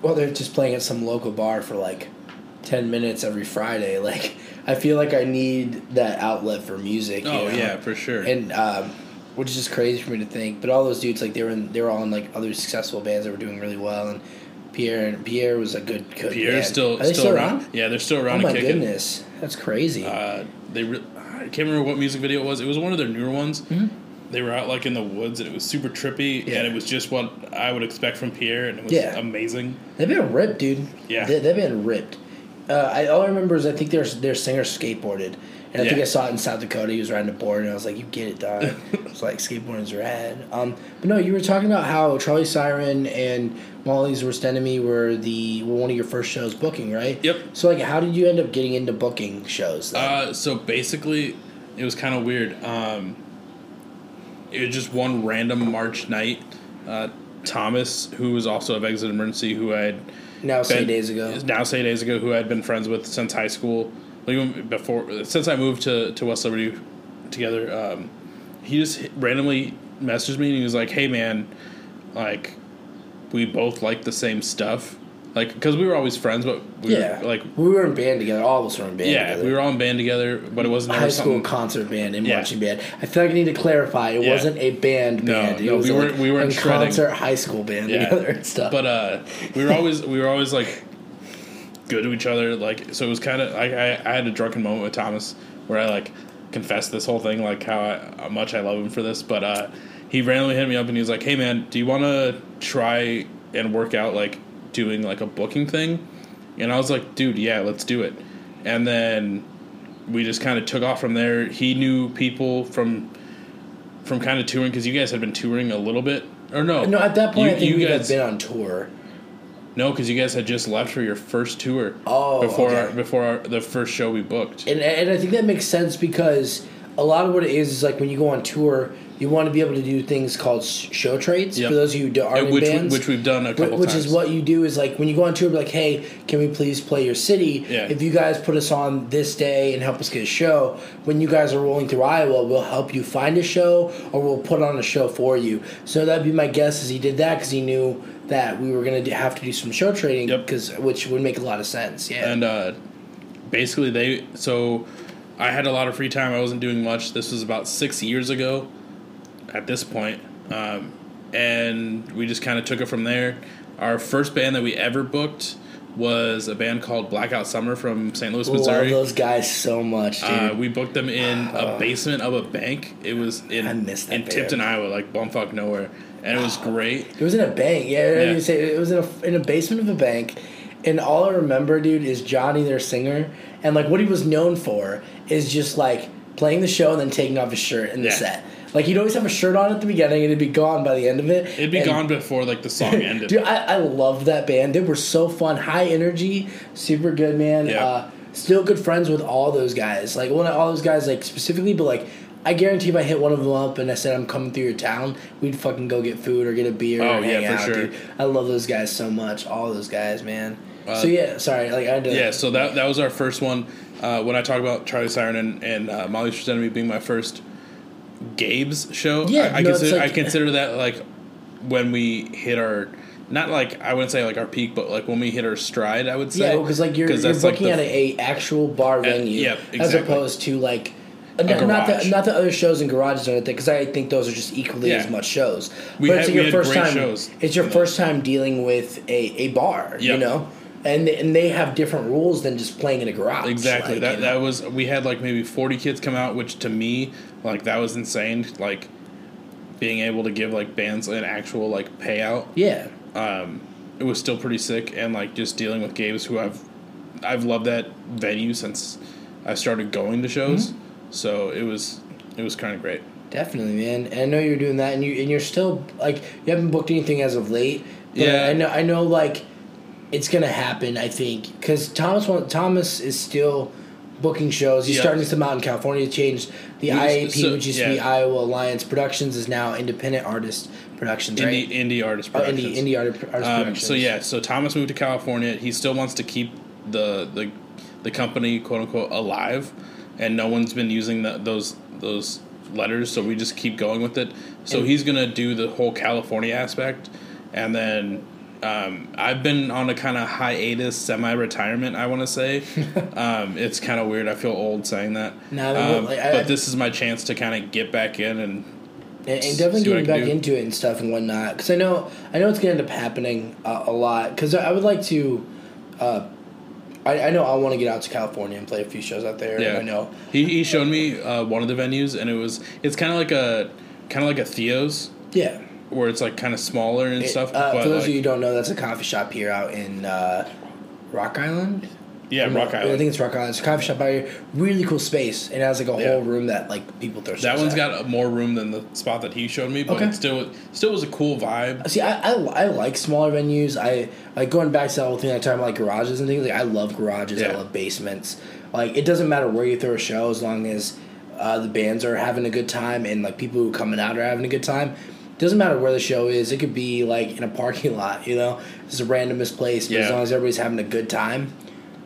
Whether it's just playing at some local bar for like ten minutes every Friday, like I feel like I need that outlet for music. Oh know? yeah, for sure. And um, which is just crazy for me to think. But all those dudes, like they were in, they were all in like other successful bands that were doing really well, and Pierre and Pierre was a good. good Pierre's still they still, around. Yeah, they're still Oh around my kicking. Oh my goodness, that's crazy. Uh, they re- I can't remember what music video it was. It was one of their newer ones. They were out like in the woods, and it was super trippy, Mm-hmm. Yeah. and it was just what I would expect from Pierre, and it was Yeah. amazing. They've been ripped, dude. Yeah. they, they've been ripped. Uh, I all I remember is I think their their singer skateboarded, and I think I saw it in South Dakota. He was riding a board, and I was like, "You get it, dog." it's like skateboarding's rad. Um, but no, you were talking about how Charlie Siren and Molly's Worst Enemy were the were one of your first shows booking, right? Yep. So like, how did you end up getting into booking shows? Uh, so basically, it was kind of weird. Um, it was just one random March night. Uh, Thomas, who was also of Exit Emergency, who I had now, say days ago. now say days ago, who I'd been friends with since high school, like even before since I moved to to West Liberty together. Um, he just randomly messaged me and he was like, "Hey man, like we both like the same stuff." Like, because we were always friends, but we yeah, were, like, we were in band together. All of us were in band. yeah, together. we were all in band together, but it wasn't high school something- concert band and Yeah. marching band. I feel like I need to clarify. It Yeah. wasn't a band No, band. It no, we like weren't- we weren't a shredding. concert high school band Yeah. together and stuff. But uh, we were always we were always like good to each other. Like so, it was kind of I, I I had a drunken moment with Thomas where I like confessed this whole thing, like how, I, how much I love him for this. But uh, he randomly hit me up and he was like, "Hey man, do you want to try and work out like doing like a booking thing?" And I was like, "Dude, yeah, let's do it." And then we just kind of took off from there. He knew people from from kind of touring because you guys had been touring a little bit, or no? no, at that point, you, I think you guys had been on tour. no, because you guys had just left for your first tour. Oh, before okay. our, before our, the first show we booked. And and I think that makes sense because a lot of what it is is like when you go on tour, you want to be able to do things called show trades. Yep. For those of you who do- aren't in which bands, which we've done a couple which times. is what you do is like when you go on tour, be like, hey, can we please play your city? Yeah. If you guys put us on this day and help us get a show, when you guys are rolling through Iowa, we'll help you find a show or we'll put on a show for you. So that'd be my guess is he did that because he knew that we were gonna do, have to do some show trading, Yep. because which would make a lot of sense. Yeah. and uh, basically they so I had a lot of free time. I wasn't doing much. This was about six years ago. At this point, um, and we just kind of took it from there. Our first band that we ever booked was a band called Blackout Summer from St. Louis, Missouri. Love those guys so much, dude. Uh, we booked them in a basement of a bank. It was in I missed that in band. Tipton, Iowa, like bumfuck nowhere, and it was great. It was in a bank. Yeah, Yeah. say it was in a in a basement of a bank, and all I remember, dude, is Johnny, their singer, and like what he was known for is just like playing the show and then taking off his shirt in the Yeah. set. Like he'd always have a shirt on at the beginning and it'd be gone by the end of it. It'd be And- gone before like the song ended. Dude, I, I loved that band. They were so fun, high energy, super good, man. Yeah. Uh, still good friends with all those guys. Like, well, not all those guys, like specifically, but like, I guarantee if I hit one of them up and I said I'm coming through your town, we'd fucking go get food or get a beer Oh, yeah, hang for out, sure. dude. I love those guys so much. All those guys, man. Uh, so yeah, sorry, like I had to. yeah, so that that was our first one. Uh, when I talk about Charlie Siren and, and uh, Molly Enemy being my first Gabe's show, Yeah, I, I, no, consider, like- I consider that like when we hit our not like I wouldn't say like our peak, but like when we hit our stride, I would say. Yeah, because like you're, you're that's, like, booking the- at a, a actual bar venue, yep, as exactly. opposed to like. Not, not not the other shows and garages or anything because I think those are just equally Yeah. as much shows. We but had- it's we your first time. shows. It's your first time dealing with a, a bar, you know, and and they have different rules than just playing in a garage. Exactly. like, that you know? that was we had like maybe forty kids come out, which to me like that was insane. Like being able to give like bands an actual like payout. yeah. Um, it was still pretty sick, and like just dealing with Gabe's who I've I've loved that venue since I started going to shows. Mm-hmm. So it was it was kind of great. Definitely, man. And I know you're doing that, and you and you're still like you haven't booked anything as of late. Yeah. I know. I know. Like it's gonna happen. I think because Thomas want, Thomas is still booking shows. He's Yeah. starting some out in California. Changed the IAP, so- which used to be. Iowa Alliance Productions, is now Independent Artist Productions. Indie right? indie artist Oh, productions. indie indie artist, Um, productions. so yeah, so Thomas moved to California. He still wants to keep the the the company quote unquote alive, and no one's been using the, those those letters. So we just keep going with it. So And- he's gonna do the whole California aspect, and then. Um, I've been on a kind of hiatus, semi-retirement. I want to say, um, it's kind of weird. I feel old saying that, No, Um, like, I- but this is my chance to kind of get back in and and, and definitely getting back do. into it and stuff and whatnot. Because I know I know it's gonna end up happening uh, a lot. Because I would like to. Uh, I, I know I want to get out to California and play a few shows out there. Yeah. I know. He he showed me uh, one of the venues, and it was it's kind of like a kind of like a Theo's Yeah. Where it's like kind of smaller and stuff. Uh, but for those like, of you who don't know, that's a coffee shop here out in uh, Rock Island. yeah, Rock Island. I think it's Rock Island. It's a coffee shop out here. Really cool space. It has like a Yeah. whole room that like people throw. that one's at. got more room than the spot that he showed me, but Okay. it still still was a cool vibe. See, I, I, I like smaller venues. I like going back to that whole thing I talked about, like garages and things. Like I love garages. I love basements. Like it doesn't matter where you throw a show as long as uh, the bands are having a good time and like people who are coming out are having a good time. Doesn't matter where the show is. It could be like in a parking lot. You know, it's a randomest place. But as long as everybody's having a good time,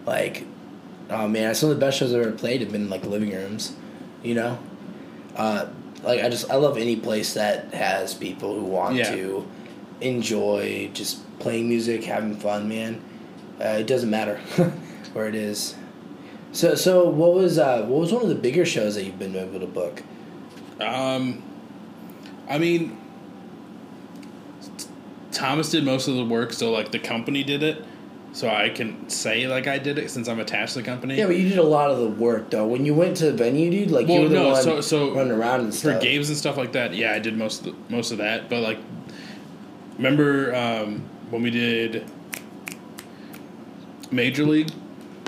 like, oh man, some of the best shows I've ever played have been like living rooms. You know, uh, like I just I love any place that has people who want Yeah. to enjoy just playing music, having fun, man. Uh, it doesn't matter where it is. So so what was uh, what was one of the bigger shows that you've been able to book? Um, I mean, Thomas did most of the work, so like the company did it. So I can say like I did it since I'm attached to the company. Yeah, but you did a lot of the work though. When you went to the venue, dude, like you Well, were the no, one so- so running around and for games and stuff like that, yeah, I did most of the, most of that. But like, remember um, when we did Major League?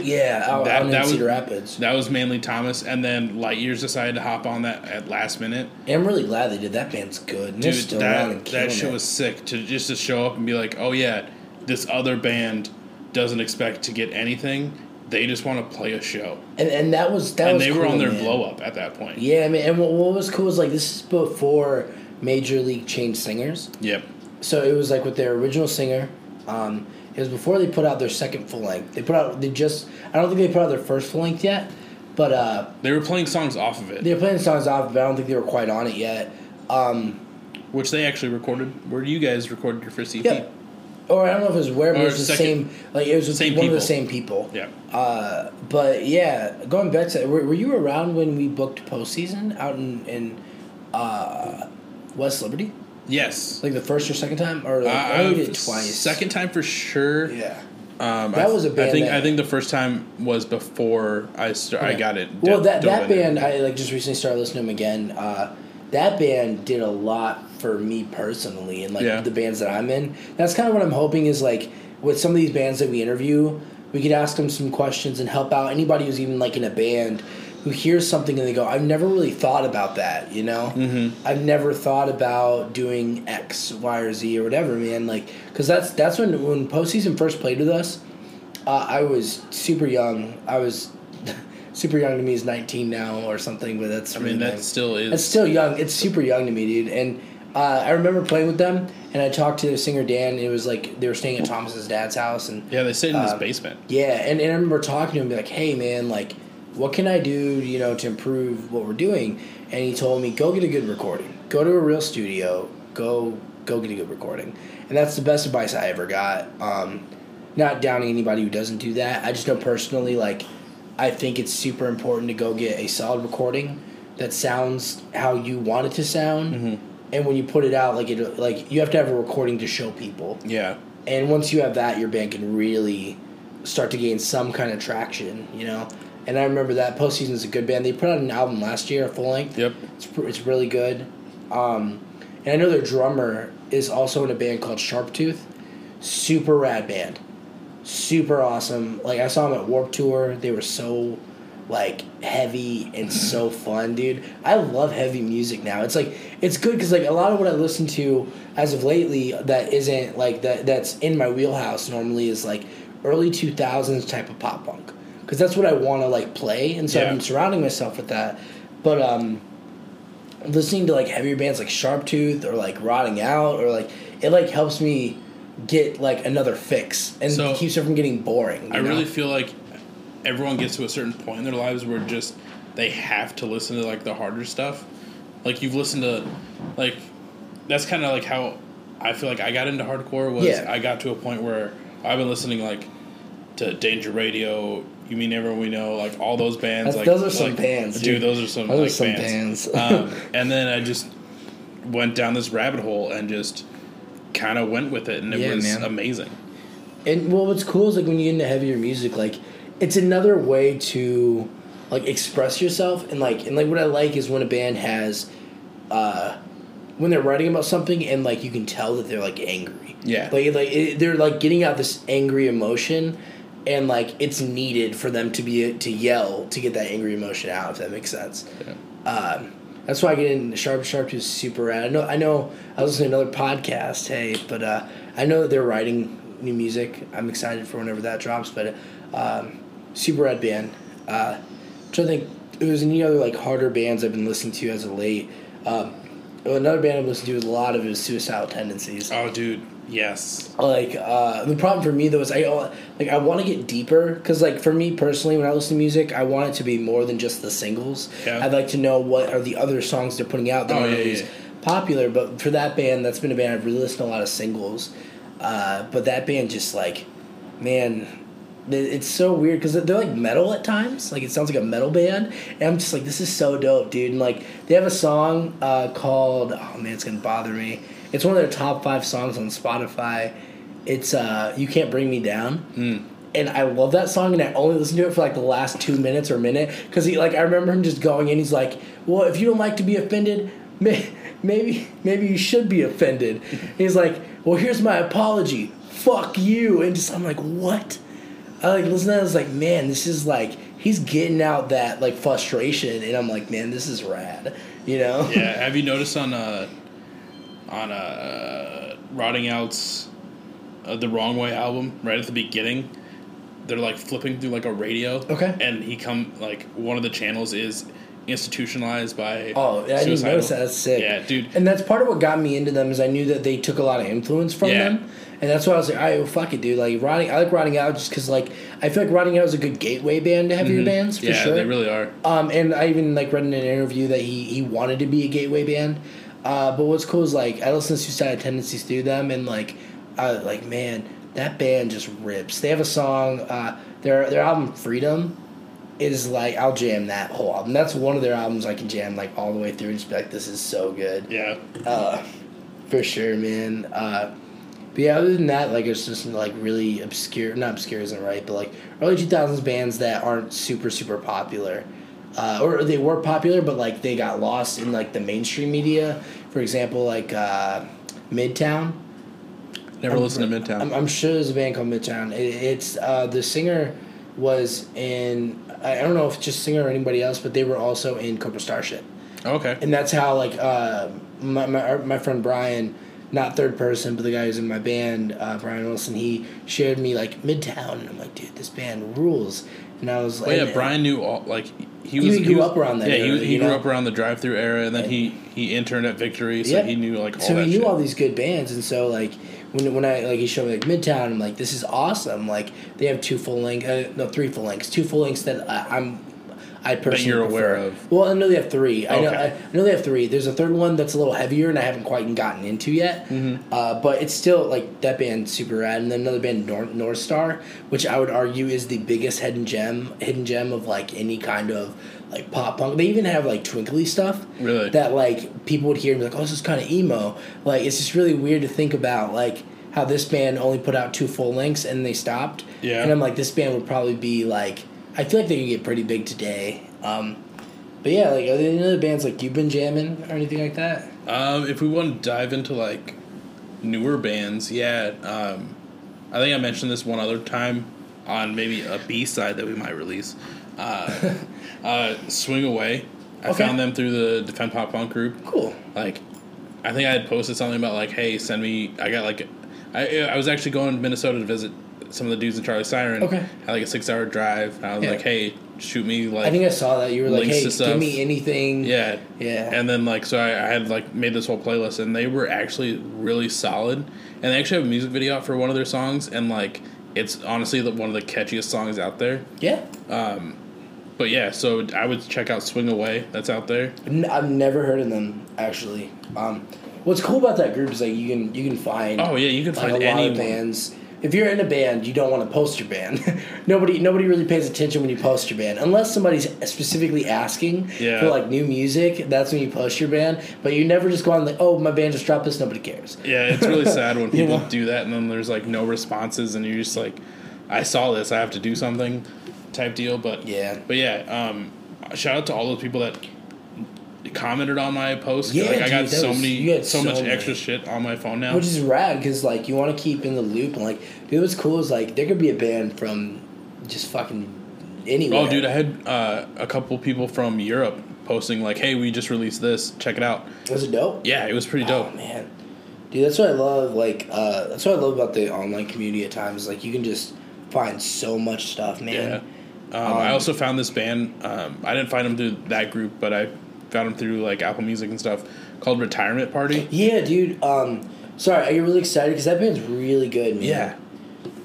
Yeah, out, That- out in that was- Cedar Rapids. That was mainly Thomas, and then Light Years decided to hop on that at last minute. I'm really glad they did. That band's good. And Dude, that that shit it. was sick to just to show up and be like, oh yeah, this other band doesn't expect to get anything. They just want to play a show, and, and that was that and was they were on their man. blow up at that point. Yeah, I mean, and what, what was cool is like this is before Major League changed singers. Yep. So it was like with their original singer. Um, it was before they put out their second full length. They put out they just I don't think they put out their first full length yet, but uh, They were playing songs off of it, they were playing songs off. of But I don't think they were quite on it yet. Um, which they actually recorded. Where you guys recorded your first EP? yeah, or I don't know if it was where, but it was the second- same. Like it was same one of the same people. Yeah. Uh, but yeah, going back to were, were you around when we booked postseason out in in uh, West Liberty? Yes. Like the first or second time, or like Uh, I did it twice. Second time for sure. Yeah. Um, That I, was a band I think I think the first time was before I st- I got it. Well, that that band, I like just recently started listening to them again. Uh, that band did a lot for me personally, and like Yeah. the bands that I'm in. That's kind of what I'm hoping is like with some of these bands that we interview, we could ask them some questions and help out anybody who's even like in a band who hears something and they go, "I've never really thought about that," you know. Mm-hmm. I've never thought about doing X, Y, or Z or whatever, man. Like, because that's that's when when postseason first played with us. Uh, I was super young. I was super young to me is 19 now or something, but that's I mean, that still is. it's still young. It's super young to me, dude. And uh, I remember playing with them, and I talked to the singer Dan. And it was like they were staying at Thomas's dad's house, and yeah, they stayed in his um, basement. yeah, and, and I remember talking to him, be like, "Hey, man, like, what can I do, you know, to improve what we're doing?" And he told me, "Go get a good recording. Go to a real studio. Go go get a good recording." And that's the best advice I ever got. Um, not downing anybody who doesn't do that. I just know personally, like, I think it's super important to go get a solid recording that sounds how you want it to sound. And when you put it out, like it, like you have to have a recording to show people. Yeah. And once you have that, your band can really start to gain some kind of traction, you know. And I remember that Postseason is a good band. They put out an album last year, a full length. Yep. It's it's really good. Um, and I know their drummer is also in a band called Sharptooth. Super rad band, super awesome. Like I saw them at Warped Tour. They were so like heavy and so fun, dude. I love heavy music now. It's like it's good because like a lot of what I listen to as of lately that isn't like that that's in my wheelhouse normally is like early two thousands type of pop punk because that's what I want to like play, and so Yeah. I'm surrounding myself with that. But um, listening to like heavier bands like Sharptooth or like Rotting Out or like it like helps me get like another fix and So- keeps it from getting boring. I know? really feel like everyone gets to a certain point in their lives where just they have to listen to like the harder stuff. Like you've listened to like that's kind of like how I feel like I got into hardcore was Yeah. I got to a point where I've been listening like to Danger Radio, You, Me, and Everyone We Know, like all those bands. That's- like those are some like- bands, dude. dude. Those are some Those are like some bands. bands. um, and then I just went down this rabbit hole and just kind of went with it, and it Yeah, was man. amazing. And well, what's cool is like when you get into heavier music, like it's another way to like express yourself, and like and like what I like is when a band has, uh, when they're writing about something and like you can tell that they're like angry. Yeah. Like like it, they're like getting out this angry emotion, and like it's needed for them to be to yell to get that angry emotion out. If that makes sense. Yeah. Um, that's why I get into Sharp Sharp is super rad. I know I know I was listening to another podcast, hey, but uh, I know that they're writing new music. I'm excited for whenever that drops, but um, super rad band. Uh, I'm trying to think if there's any other like harder bands I've been listening to as of late. Um, another band I've listened to a lot of is Suicidal Tendencies Oh, dude, yes. like uh, the problem for me though is I like I want to get deeper because like for me personally when I listen to music I want it to be more than just the singles. Yeah. I'd like to know what are the other songs they're putting out that Oh, are yeah, yeah. popular. But for that band, that's been a band I've really listened to a lot of singles. Uh, but that band just like, man, it's so weird because they're like metal at times. Like it sounds like a metal band, and I'm just like, this is so dope, dude. And like they have a song uh, called oh man, it's gonna bother me. It's one of their top five songs on Spotify. It's uh, you can't bring me down. And I love that song, and I only listened to it for like the last two minutes or minute because he like I remember him just going in. He's like, "Well, if you don't like to be offended, may, maybe maybe you should be offended." he's like, "Well, here's my apology. Fuck you." And just I'm like, "What?" I like listen to that. I was like, "Man, this is like he's getting out that like frustration," and I'm like, "Man, this is rad." You know? Yeah, have you noticed on uh on uh Rotting Out's uh, the Wrong Way album right at the beginning? They're like flipping through like a radio. Okay. And he come like one of the channels is institutionalized by Oh, I didn't notice that. That's sick. Yeah, dude. And that's part of what got me into them is I knew that they took a lot of influence from Yeah. them, and that's why I was like, all right, well, fuck it, dude. Like rotting, I like rotting out just because like I feel like rotting out is a good gateway band to heavier bands for Mm-hmm. yeah, sure. they really are. Um, and I even like read in an interview that he he wanted to be a gateway band. Uh, but what's cool is like I listen to Suicidal Tendencies through them, and like I like man, that band just rips. They have a song, uh, their their album Freedumb is like I'll jam that whole album. That's one of their albums I can jam like all the way through and just be like, this is so good. Yeah. Uh, for sure, man. Uh, but yeah, other than that, like it's just like really obscure. Not obscure isn't right, but like early two thousands bands that aren't super super popular, uh, or they were popular, but like they got lost in like the mainstream media. For example, like uh, Midtown. Never I'm- listened to Midtown. I'm, I'm sure there's a band called Midtown. It, it's uh, the singer was in. I don't know if just singer or anybody else, but they were also in Cobra Starship okay. and that's how like uh, my, my my friend Brian, not third person, but the guy who's in my band, uh, Brian Wilson, he shared me like Midtown, and I'm like, dude, this band rules. And I was like, Well, yeah, Brian knew all like he was. He grew was- up around that Yeah, era, he, he grew know? up around the Drive-Thru era, and then he he interned at Victory, so Yeah. he knew like all so he knew shit. all these good bands, and so like when when I like he showed me like Midtown, I'm like, this is awesome. Like they have two full length, uh, no three full lengths, two full lengths that I, I'm. I personally you're aware prefer. of. Well, I know they have three. I know. I, I know they have three. There's a third one that's a little heavier, and I haven't quite gotten into yet. Mm-hmm. Uh, but it's still like that band super rad, and then another band North, North Star, which I would argue is the biggest hidden gem, hidden gem of like any kind of like pop punk. They even have like twinkly stuff Really? that like people would hear and be like, "Oh, this is kind of emo." Like it's just really weird to think about like how this band only put out two full lengths and they stopped. Yeah. And I'm like, this band would probably be like, I feel like they could get pretty big today. Um, but yeah, like are there any other bands like you've been jamming or anything like that? Um, if we want to dive into like newer bands, yeah. Um, I think I mentioned this one other time on maybe a B side that we might release. Uh, uh, Swing Away. I Okay. found them through the Defend Pop Punk group. Cool. Like, I think I had posted something about like, hey, send me. I got like, I I was actually going to Minnesota to visit some of the dudes in Charlie Siren. Okay. Had like a six hour drive. And I was Yeah. like, hey, shoot me like. I think I saw that you were like, "Hey, give stuff. me anything." Yeah. Yeah. And then like so I, I had like made this whole playlist and they were actually really solid. And they actually have a music video out for one of their songs and like it's honestly the, one of the catchiest songs out there. Yeah. But yeah, so I would check out Swing Away. That's out there. N- I've never heard of them actually. Um, what's cool about that group is like you can you can find Oh yeah, you can like find a lot any of bands. If you're in a band, you don't want to post your band. nobody nobody really pays attention when you post your band, unless somebody's specifically asking Yeah. for like new music. That's when you post your band. But you never just go on like, oh, my band just dropped this. Nobody cares. Yeah, it's really sad when people do that and then there's like no responses and you're just like, I saw this, I have to do something, type deal. But Yeah. but yeah, um, shout out to all those people that commented on my post. Yeah, like I got so was- many, you had so, so much many. extra shit on my phone now. Which is rad because like you want to keep in the loop and like dude, what's cool is like there could be a band from just fucking anywhere. oh, dude, I had uh, a couple people from Europe posting like, "Hey, we just released this. Check it out." was it dope? Yeah, it was pretty dope. Oh man, dude, that's what I love. Like, uh, that's what I love about the online community. At times, like you can just find so much stuff, man. Yeah. Um, I also found this band. Um, I didn't find them through that group, but I found them through like Apple Music and stuff called Retirement Party. Yeah, dude. Um, sorry, I get really excited because that band's really good, man. Yeah.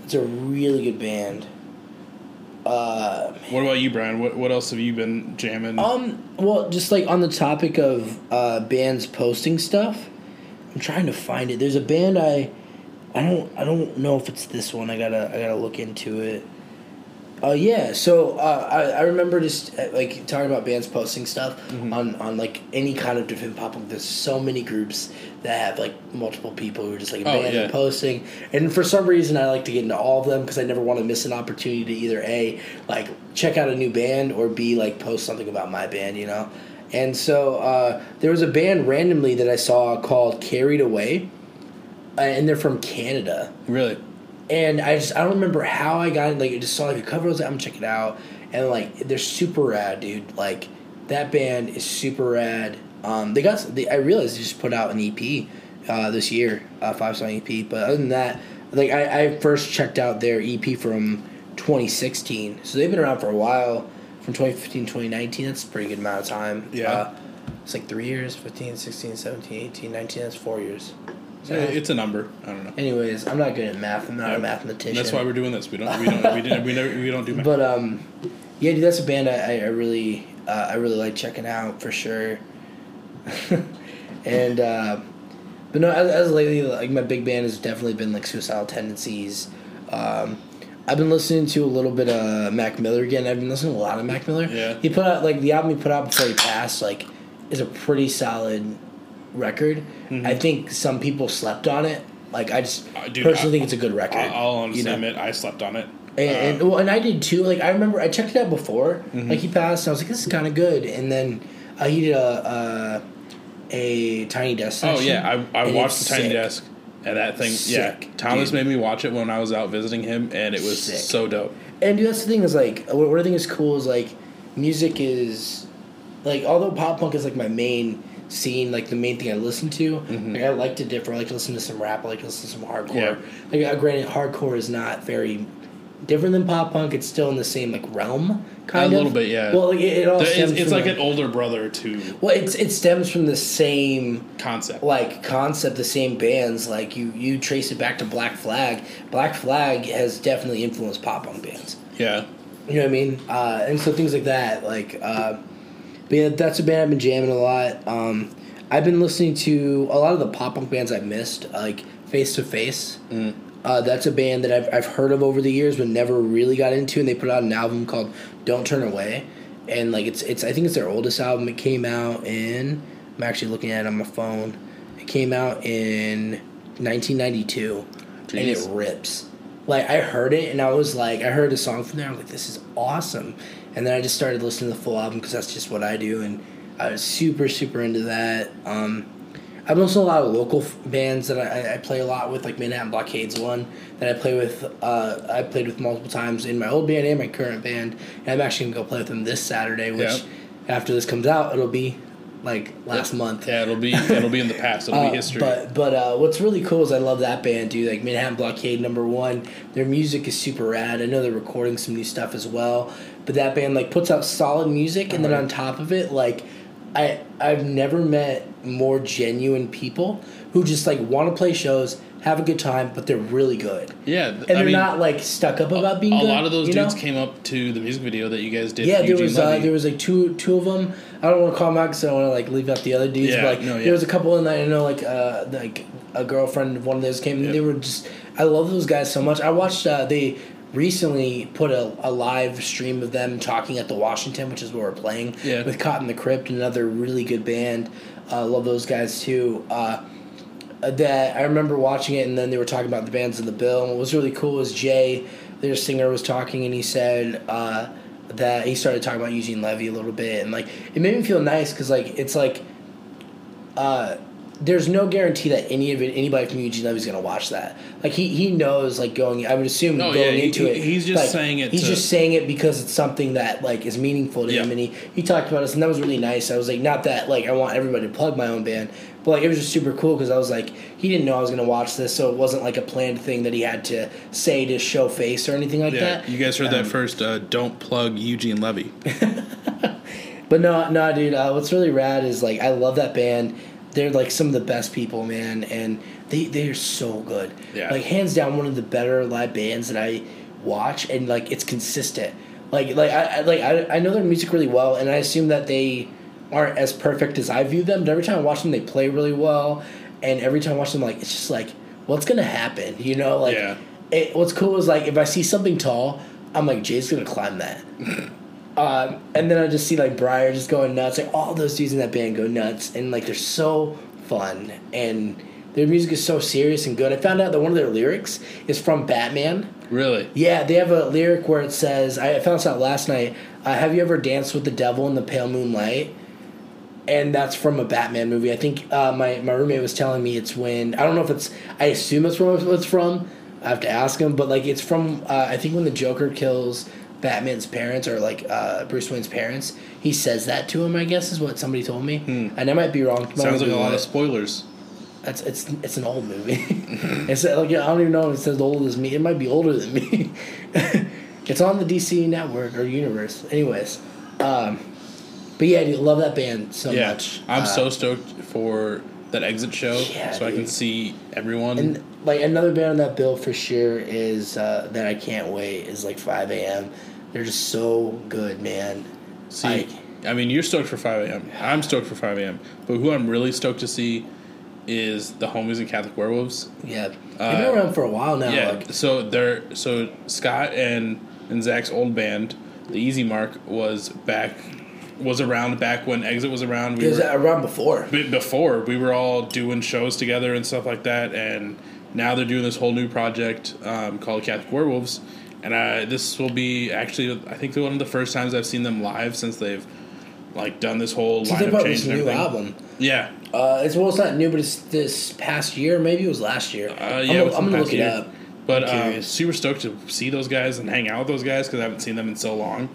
it's a really good band. Uh, What about you, Brian? What what else have you been jamming? um, well, just like on the topic of uh, bands posting stuff, I'm trying to find it. There's a band I, I don't, I don't know if it's this one. I gotta, I gotta look into it. Uh, yeah, so uh, I, I remember just uh, like talking about bands posting stuff Mm-hmm. on, on like any kind of different pop punk. There's so many groups that have like multiple people who are just like a Oh, band yeah. and posting. And for some reason, I like to get into all of them because I never want to miss an opportunity to either a like check out a new band or b like post something about my band, you know. And so uh, there was a band randomly that I saw called Carried Away, uh, and they're from Canada really? And I just I don't remember how I got it. Like I just saw like a cover. I was like, I'm gonna check it out, and like they're super rad, dude. Like that band is super rad. Um, they got they, I realized they just put out an EP uh, this year, a five song EP. But other than that, like I, I first checked out their EP from 2016, so they've been around for a while. From 2015 2019, that's a pretty good amount of time. Yeah. Uh, it's like three years 15, 16, 17, 18, 19. That's four years. So, Yeah, it's a number. I don't know. anyways, I'm not good at math. I'm not Yeah. a mathematician. That's why we're doing this. We don't. We don't. we didn't. We never. We don't do math. But um, yeah, dude, that's a band I, I I really uh, I really like checking out for sure. and uh, but no, as, as lately, like my big band has definitely been like Suicidal Tendencies. Um, I've been listening to a little bit of Mac Miller again. I've been listening to a lot of Mac Miller. Yeah. He put out like the album he put out before he passed, like, is a pretty solid record. I think some people slept on it. Like I just Mm-hmm. Uh, dude, personally I- think it's a good record. I- I'll honestly you know? admit I slept on it. And, Uh, and well, and I did too. Like I remember, I checked it out before. Mm-hmm. Like he passed, and I was like, "This is kind of good." And then uh, he did a a, a Tiny Desk. oh yeah, I, I watched the Tiny sick. Desk, and that thing. Sick, yeah, Thomas dude. made me watch it when I was out visiting him, and it was Sick. so dope. And dude, that's the thing is like, what, what I think is cool is like, music is, like, although pop punk is like my main scene, like the main thing I listen to. Like I like to differ. I like to listen to some rap. I like to listen to some hardcore. Like uh, granted, hardcore is not very different than pop punk. It's still in the same like realm, kind A of. A little bit, yeah. Well, like, it, it all The- stems it's like the- an older brother to Well, it's it stems from the same concept. like concept, the same bands. Like you you trace it back to Black Flag. Black Flag has definitely influenced pop punk bands. Yeah, You know what I mean? Uh, and so things like that. Like, uh, but yeah, that's a band I've been jamming a lot. Um, I've been listening to a lot of the pop punk bands I've missed, like Face to Face. Uh, that's a band that I've, I've heard of over the years, but never really got into. And they put out an album called "Don't Turn Away," and like it's it's I think it's their oldest album. It came out in I'm actually looking at it on my phone. It came out in 1992, and it rips. Like I heard it and I was like, I heard a song from there. I'm like, this is awesome. And then I just started listening to the full album because that's just what I do, and I was super super into that. Um, I've to a lot of local f- bands that I, I play a lot with, like Manhattan Blockades one that I play with. Uh, I played with multiple times in my old band and my current band, and I'm actually gonna go play with them this Saturday. Which, Yeah. after this comes out, it'll be like last month. yeah. It'll be it'll be in the past. It'll Uh, be history. But but uh, what's really cool is I love that band, dude. Like Manhattan Blockade, number one. Their music is super rad. I know they're recording some new stuff as well. But that band like puts out solid music, and then on top of it, like I I've never met more genuine people who just like want to play shows, have a good time, but they're really good. yeah, And they're I mean, not like stuck up about being a good. lot of those dudes know? came up to the music video that you guys did. Yeah, there Eugene was uh, there was like two two of them. I don't want to call them out because I don't want to like leave out the other dudes. Yeah, but like no, yeah. there was a couple in that I know like uh like a girlfriend of one of those came. and They were just. I love those guys so much. I watched. Uh, they recently put a, a live stream of them talking at the Washington, which is where we're playing. Yeah. With Caught in the Crypt, another really good band. Uh, love those guys too. Uh, that I remember watching it, and then they were talking about the bands in the bill. And what was really cool was Jay, their singer, was talking, and he said uh, that he started talking about Eugene Levy a little bit, and like it made me feel nice because like it's like, uh, there's no guarantee that any of it, anybody from Eugene Levy's gonna watch that. Like he he knows like going. I would assume Oh, going yeah, he- into it, he's just like, saying it He's to- just saying it because it's something that like is meaningful to Yeah. him, and he he talked about us, and that was really nice. I was like, not that like I want everybody to plug my own band, but like it was just super cool because I was like, he didn't know I was gonna watch this, so it wasn't like a planned thing that he had to say to show face or anything like Yeah, that. you guys heard that Um, first. Uh, don't plug Eugene Levy. But no, no, dude. Uh, what's really rad is like I love that band. They're like some of the best people, man, and they they're so good. Yeah. Like hands down, one of the better live bands that I watch, and like it's consistent. Like like I, I like I, I know their music really well, and I assume that they aren't as perfect as I view them. But every time I watch them, they play really well, and every time I watch them, like it's just like what's gonna happen, you know? Like Yeah. it, what's cool is like if I see something tall, I'm like Jay's gonna climb that. Um, and then I just see like Briar just going nuts. Like all those dudes in that band go nuts, and like they're so fun, and their music is so serious and good. I found out that one of their lyrics is from Batman. Really? Yeah, they have a lyric where it says, "I found this out last night. Uh, have you ever danced with the devil in the pale moonlight?" And that's from a Batman movie. I think uh, my my roommate was telling me it's when I don't know if it's. I assume it's from it's from. I have to ask him, but like it's from. Uh, I think when the Joker kills Batman's parents or like uh, Bruce Wayne's parents, he says that to him. I guess is what somebody told me, and I might be wrong. Might Sounds like a lot wrong. of spoilers. That's it's it's an old movie. it's like I don't even know if it's as old as me. It might be older than me. it's on the DC network or universe. Anyways, um, but yeah, dude, love that band so Yeah, much. I'm Uh, so stoked for that exit show, Yeah, so I can see everyone. and like another band on that bill for sure is uh, that I can't wait is like 5 a.m. They're just so good, man. see, like- I mean, you're stoked for 5 a.m. I'm stoked for 5 a.m. But who I'm really stoked to see is the homies and Catholic Werewolves. Yeah, they've Uh, been around for a while now. yeah, Like, so they're so Scott and and Zach's old band, the Easy Mark, was back was around back when Exit was around. We it was were, around before. Before we were all doing shows together and stuff like that, and now they're doing this whole new project um, called Catholic Werewolves, and I, this will be actually I think one of the first times I've seen them live since they've like done this whole they lineup change this new album. Yeah, Uh, it's well, it's not new, but it's this past year. Maybe it was last year. uh, I'm gonna, I'm gonna look it up. But I'm um, super stoked to see those guys and hang out with those guys because I haven't seen them in so long.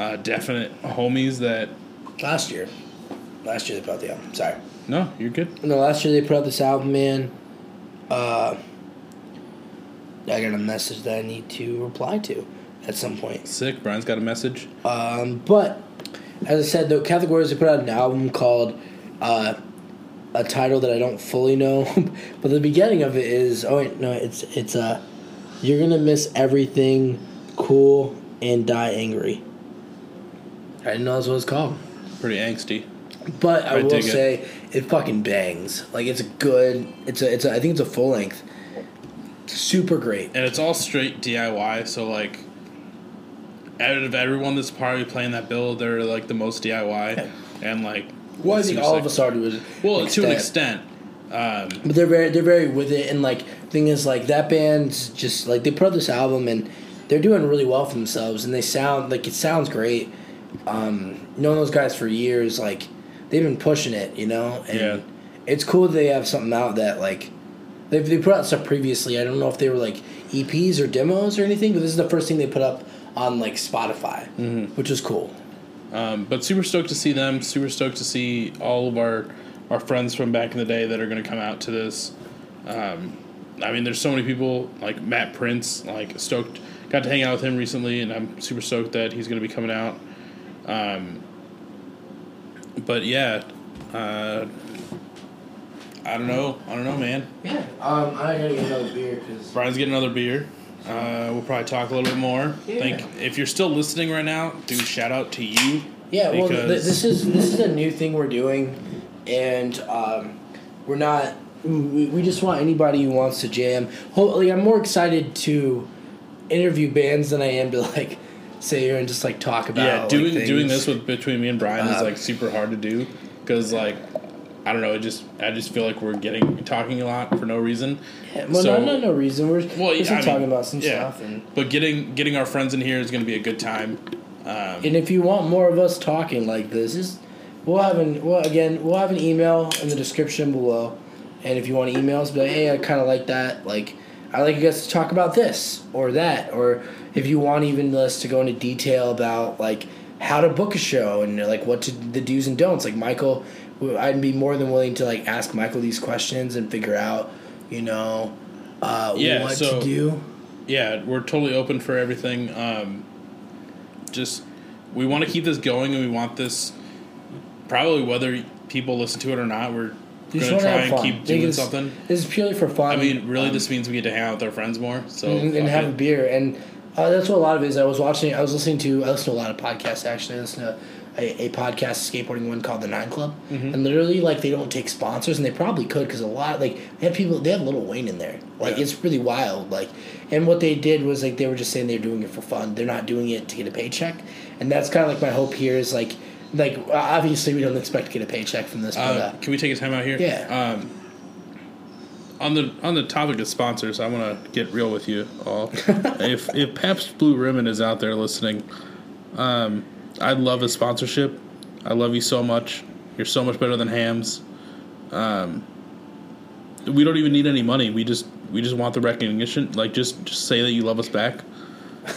Uh, definite homies that Last year. Last year they put out the album. Sorry. no, you're good. No, last year they put out this album, man. Uh, I got a message that I need to reply to at some point. Sick. Brian's got a message. Um, but as I said, though, Catholic Werewolves they put out an album called uh, a title that I don't fully know, but the beginning of it is oh wait no it's it's uh you're gonna miss everything cool and die angry. I didn't know that's what it's called. Pretty angsty. But I, I will dig it. say it fucking bangs. Like it's a good. It's a. It's a. I think it's a full length. Super great. and it's all straight DIY. So like, out of everyone that's probably playing that bill, they're like the most DIY, and like, Well, I think all of us are to an Well, to an extent. extent. Um, But they're very they're very with it, and like thing is like that band's just like they put out this album and they're doing really well for themselves, and they sound like it sounds great. Um, knowing those guys for years, like they've been pushing it, you know, and Yeah. it's cool that they have something out that like they've they put out stuff previously. I don't know if they were like EPs or demos or anything, but this is the first thing they put up on like Spotify, which is cool. um, but super stoked to see them. Super stoked to see all of our our friends from back in the day that are going to come out to this. Um, I mean, there's so many people like Matt Prince. Like stoked, got to hang out with him recently, and I'm super stoked that he's going to be coming out. Um, but yeah, uh, I don't know. I don't know, man. Yeah, um, I gotta get another beer because Brian's getting another beer. Uh, we'll probably talk a little bit more. Yeah. Think if you're still listening right now, dude, shout out to you. Yeah, well, th- Because- this is this is a new thing we're doing, and um, we're not we, we just want anybody who wants to jam. Hopefully, I'm more excited to interview bands than I am to like sit here and just like talk about. yeah, doing things. doing this with between me and Brian is Uh, like super hard to do because like I don't know, it just I just feel like we're getting talking a lot for no reason. Yeah, well, so- no, no, no reason. We're, Well, we're yeah, I mean, talking about some yeah. stuff, and But getting getting our friends in here is going to be a good time. Um, and if you want more of us talking like this, is we'll have an well again we'll have an email in the description below, and if you want to email us, be like, hey, I kind of like that, like. I like you guys to talk about this or that, or if you want even us to go into detail about like how to book a show and like what to the do's and don'ts. Like Michael, I'd be more than willing to like ask Michael these questions and figure out, you know, uh, Yeah, what so- to do. yeah, we're totally open for everything. Um, just we want to keep this going, and we want this probably whether people listen to it or not. We're You to try and keep doing it's- something. This is purely for fun. I mean, really, Um, this means we get to hang out with our friends more. So and, and have it. a beer, and uh, that's what a lot of it is. I was watching, I was listening to, I listen to a lot of podcasts actually. I listen to a, a podcast, skateboarding one called the Nine Club, Mm-hmm. and literally like they don't take sponsors, and they probably could because a lot like they have people, they have Lil Wayne in there. Like Yeah. it's really wild. Like, and what they did was like they were just saying they're doing it for fun. They're not doing it to get a paycheck, and that's kind of like my hope here is like. Like obviously we don't expect to get a paycheck from this, but Uh, uh, can we take a time out here? Yeah. Um, on the on the topic of sponsors, I want to get real with you all. if if Pabst Blue Ribbon is out there listening, um, I'd love a sponsorship. I love you so much. You're so much better than Hamm's. Um, we don't even need any money. We just we just want the recognition. Like just just say that you love us back,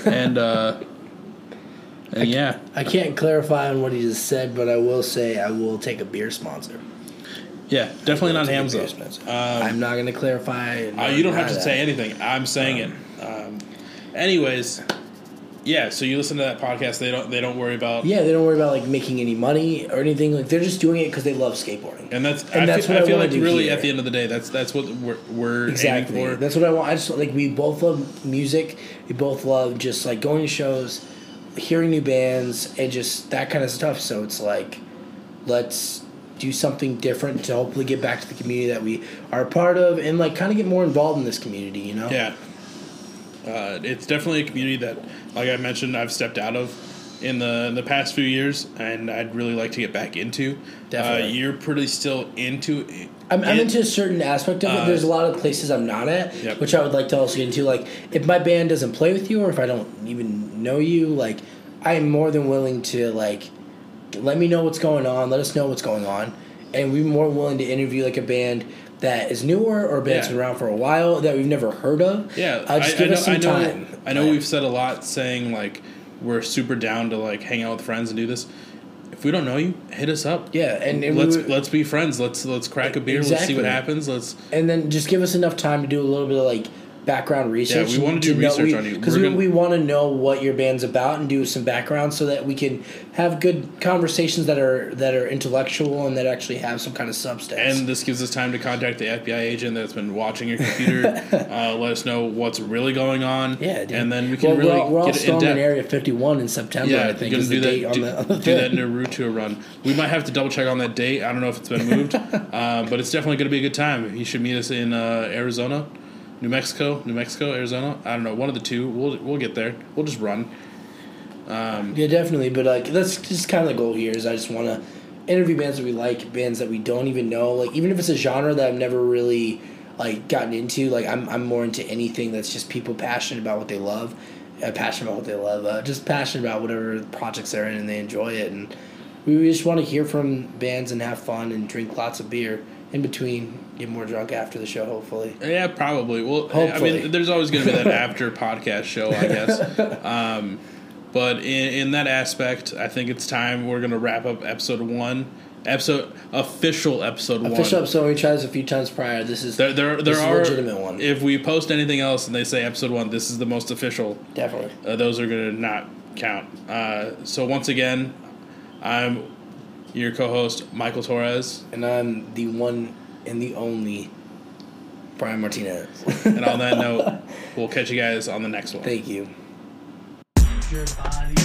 and uh, and yeah. I can't clarify on what he just said, but I will say I will take a beer sponsor. Yeah, definitely not Take a Hamm's beer though. sponsor. Um, I'm not going to clarify. Uh, you don't have to that. say anything. I'm saying it. Um, anyways, yeah. So you listen to that podcast. They don't. They don't worry about. Yeah, they don't worry about like making any money or anything. Like they're just doing it because they love skateboarding. And that's. And I that's feel, what I feel like do really here. at the end of the day, that's that's what we're we're Exactly. for. That's what I want. I just like we both love music. We both love just like going to shows, hearing new bands, and just that kind of stuff. So it's like, let's do something different to hopefully get back to the community that we are a part of, and like kind of get more involved in this community. You know? Yeah. Uh, it's definitely a community that, like I mentioned, I've stepped out of in the in the past few years, and I'd really like to get back into. Definitely. Uh, you're pretty still into. it- I'm, I'm into a certain aspect of it. Uh, There's a lot of places I'm not at, Yep. which I would like to also get into. Like, if my band doesn't play with you, or if I don't even know you, like, I am more than willing to like let me know what's going on. Let us know what's going on, and we're more willing to interview like a band that is newer or a band that's Yeah. been around for a while that we've never heard of. Yeah, uh, just give us some I know, time. I know Like, we've said a lot saying like we're super down to like hang out with friends and do this. If we don't know you, hit us up. Yeah, and, and let's we, let's be friends. Let's let's crack a beer. Let's see what happens. Let's and then just give us enough time to do a little bit of like background research. Yeah, we wanna do research on you. because we, gonna- we want to know what your band's about and do some background so that we can have good conversations that are that are intellectual and that actually have some kind of substance. and this gives us time to contact the FBI agent that's been watching your computer. uh, let us know what's really going on. yeah, dude. and then we can well, really we're all, we're all in. Area Fifty One in September. Yeah, I think is do the that. date on do, the, on the do that. Naruto run. We might have to double check on that date. I don't know if it's been moved, uh, but it's definitely going to be a good time. You should meet us in uh, Arizona, New Mexico, New Mexico, Arizona. I don't know, one of the two. We'll we'll get there. We'll just run. Yeah, definitely. But like, that's just kind of the goal here. Is I just want to interview bands that we like, bands that we don't even know. Like, even if it's a genre that I've never really like gotten into. Like, I'm I'm more into anything that's just people passionate about what they love, uh, passionate about what they love, uh, just passionate about whatever projects they're in and they enjoy it. And we just want to hear from bands and have fun and drink lots of beer in between. Get more drunk after the show, hopefully. Yeah, probably. Well, I mean, there's always going to be that after podcast show, I guess. Um, but in, in that aspect, I think it's time we're going to wrap up episode one, episode official episode one. Official episode. We tried this a few times prior. This is There, there, This there are legitimate one. If we post anything else and they say episode one, this is the most official. definitely. Uh, those are going to not count. Uh, so once again, I'm your co-host Michael Torres, And I'm the one and the only Brian Martinez. and on that note, we'll catch you guys on the next one. Thank you. Your body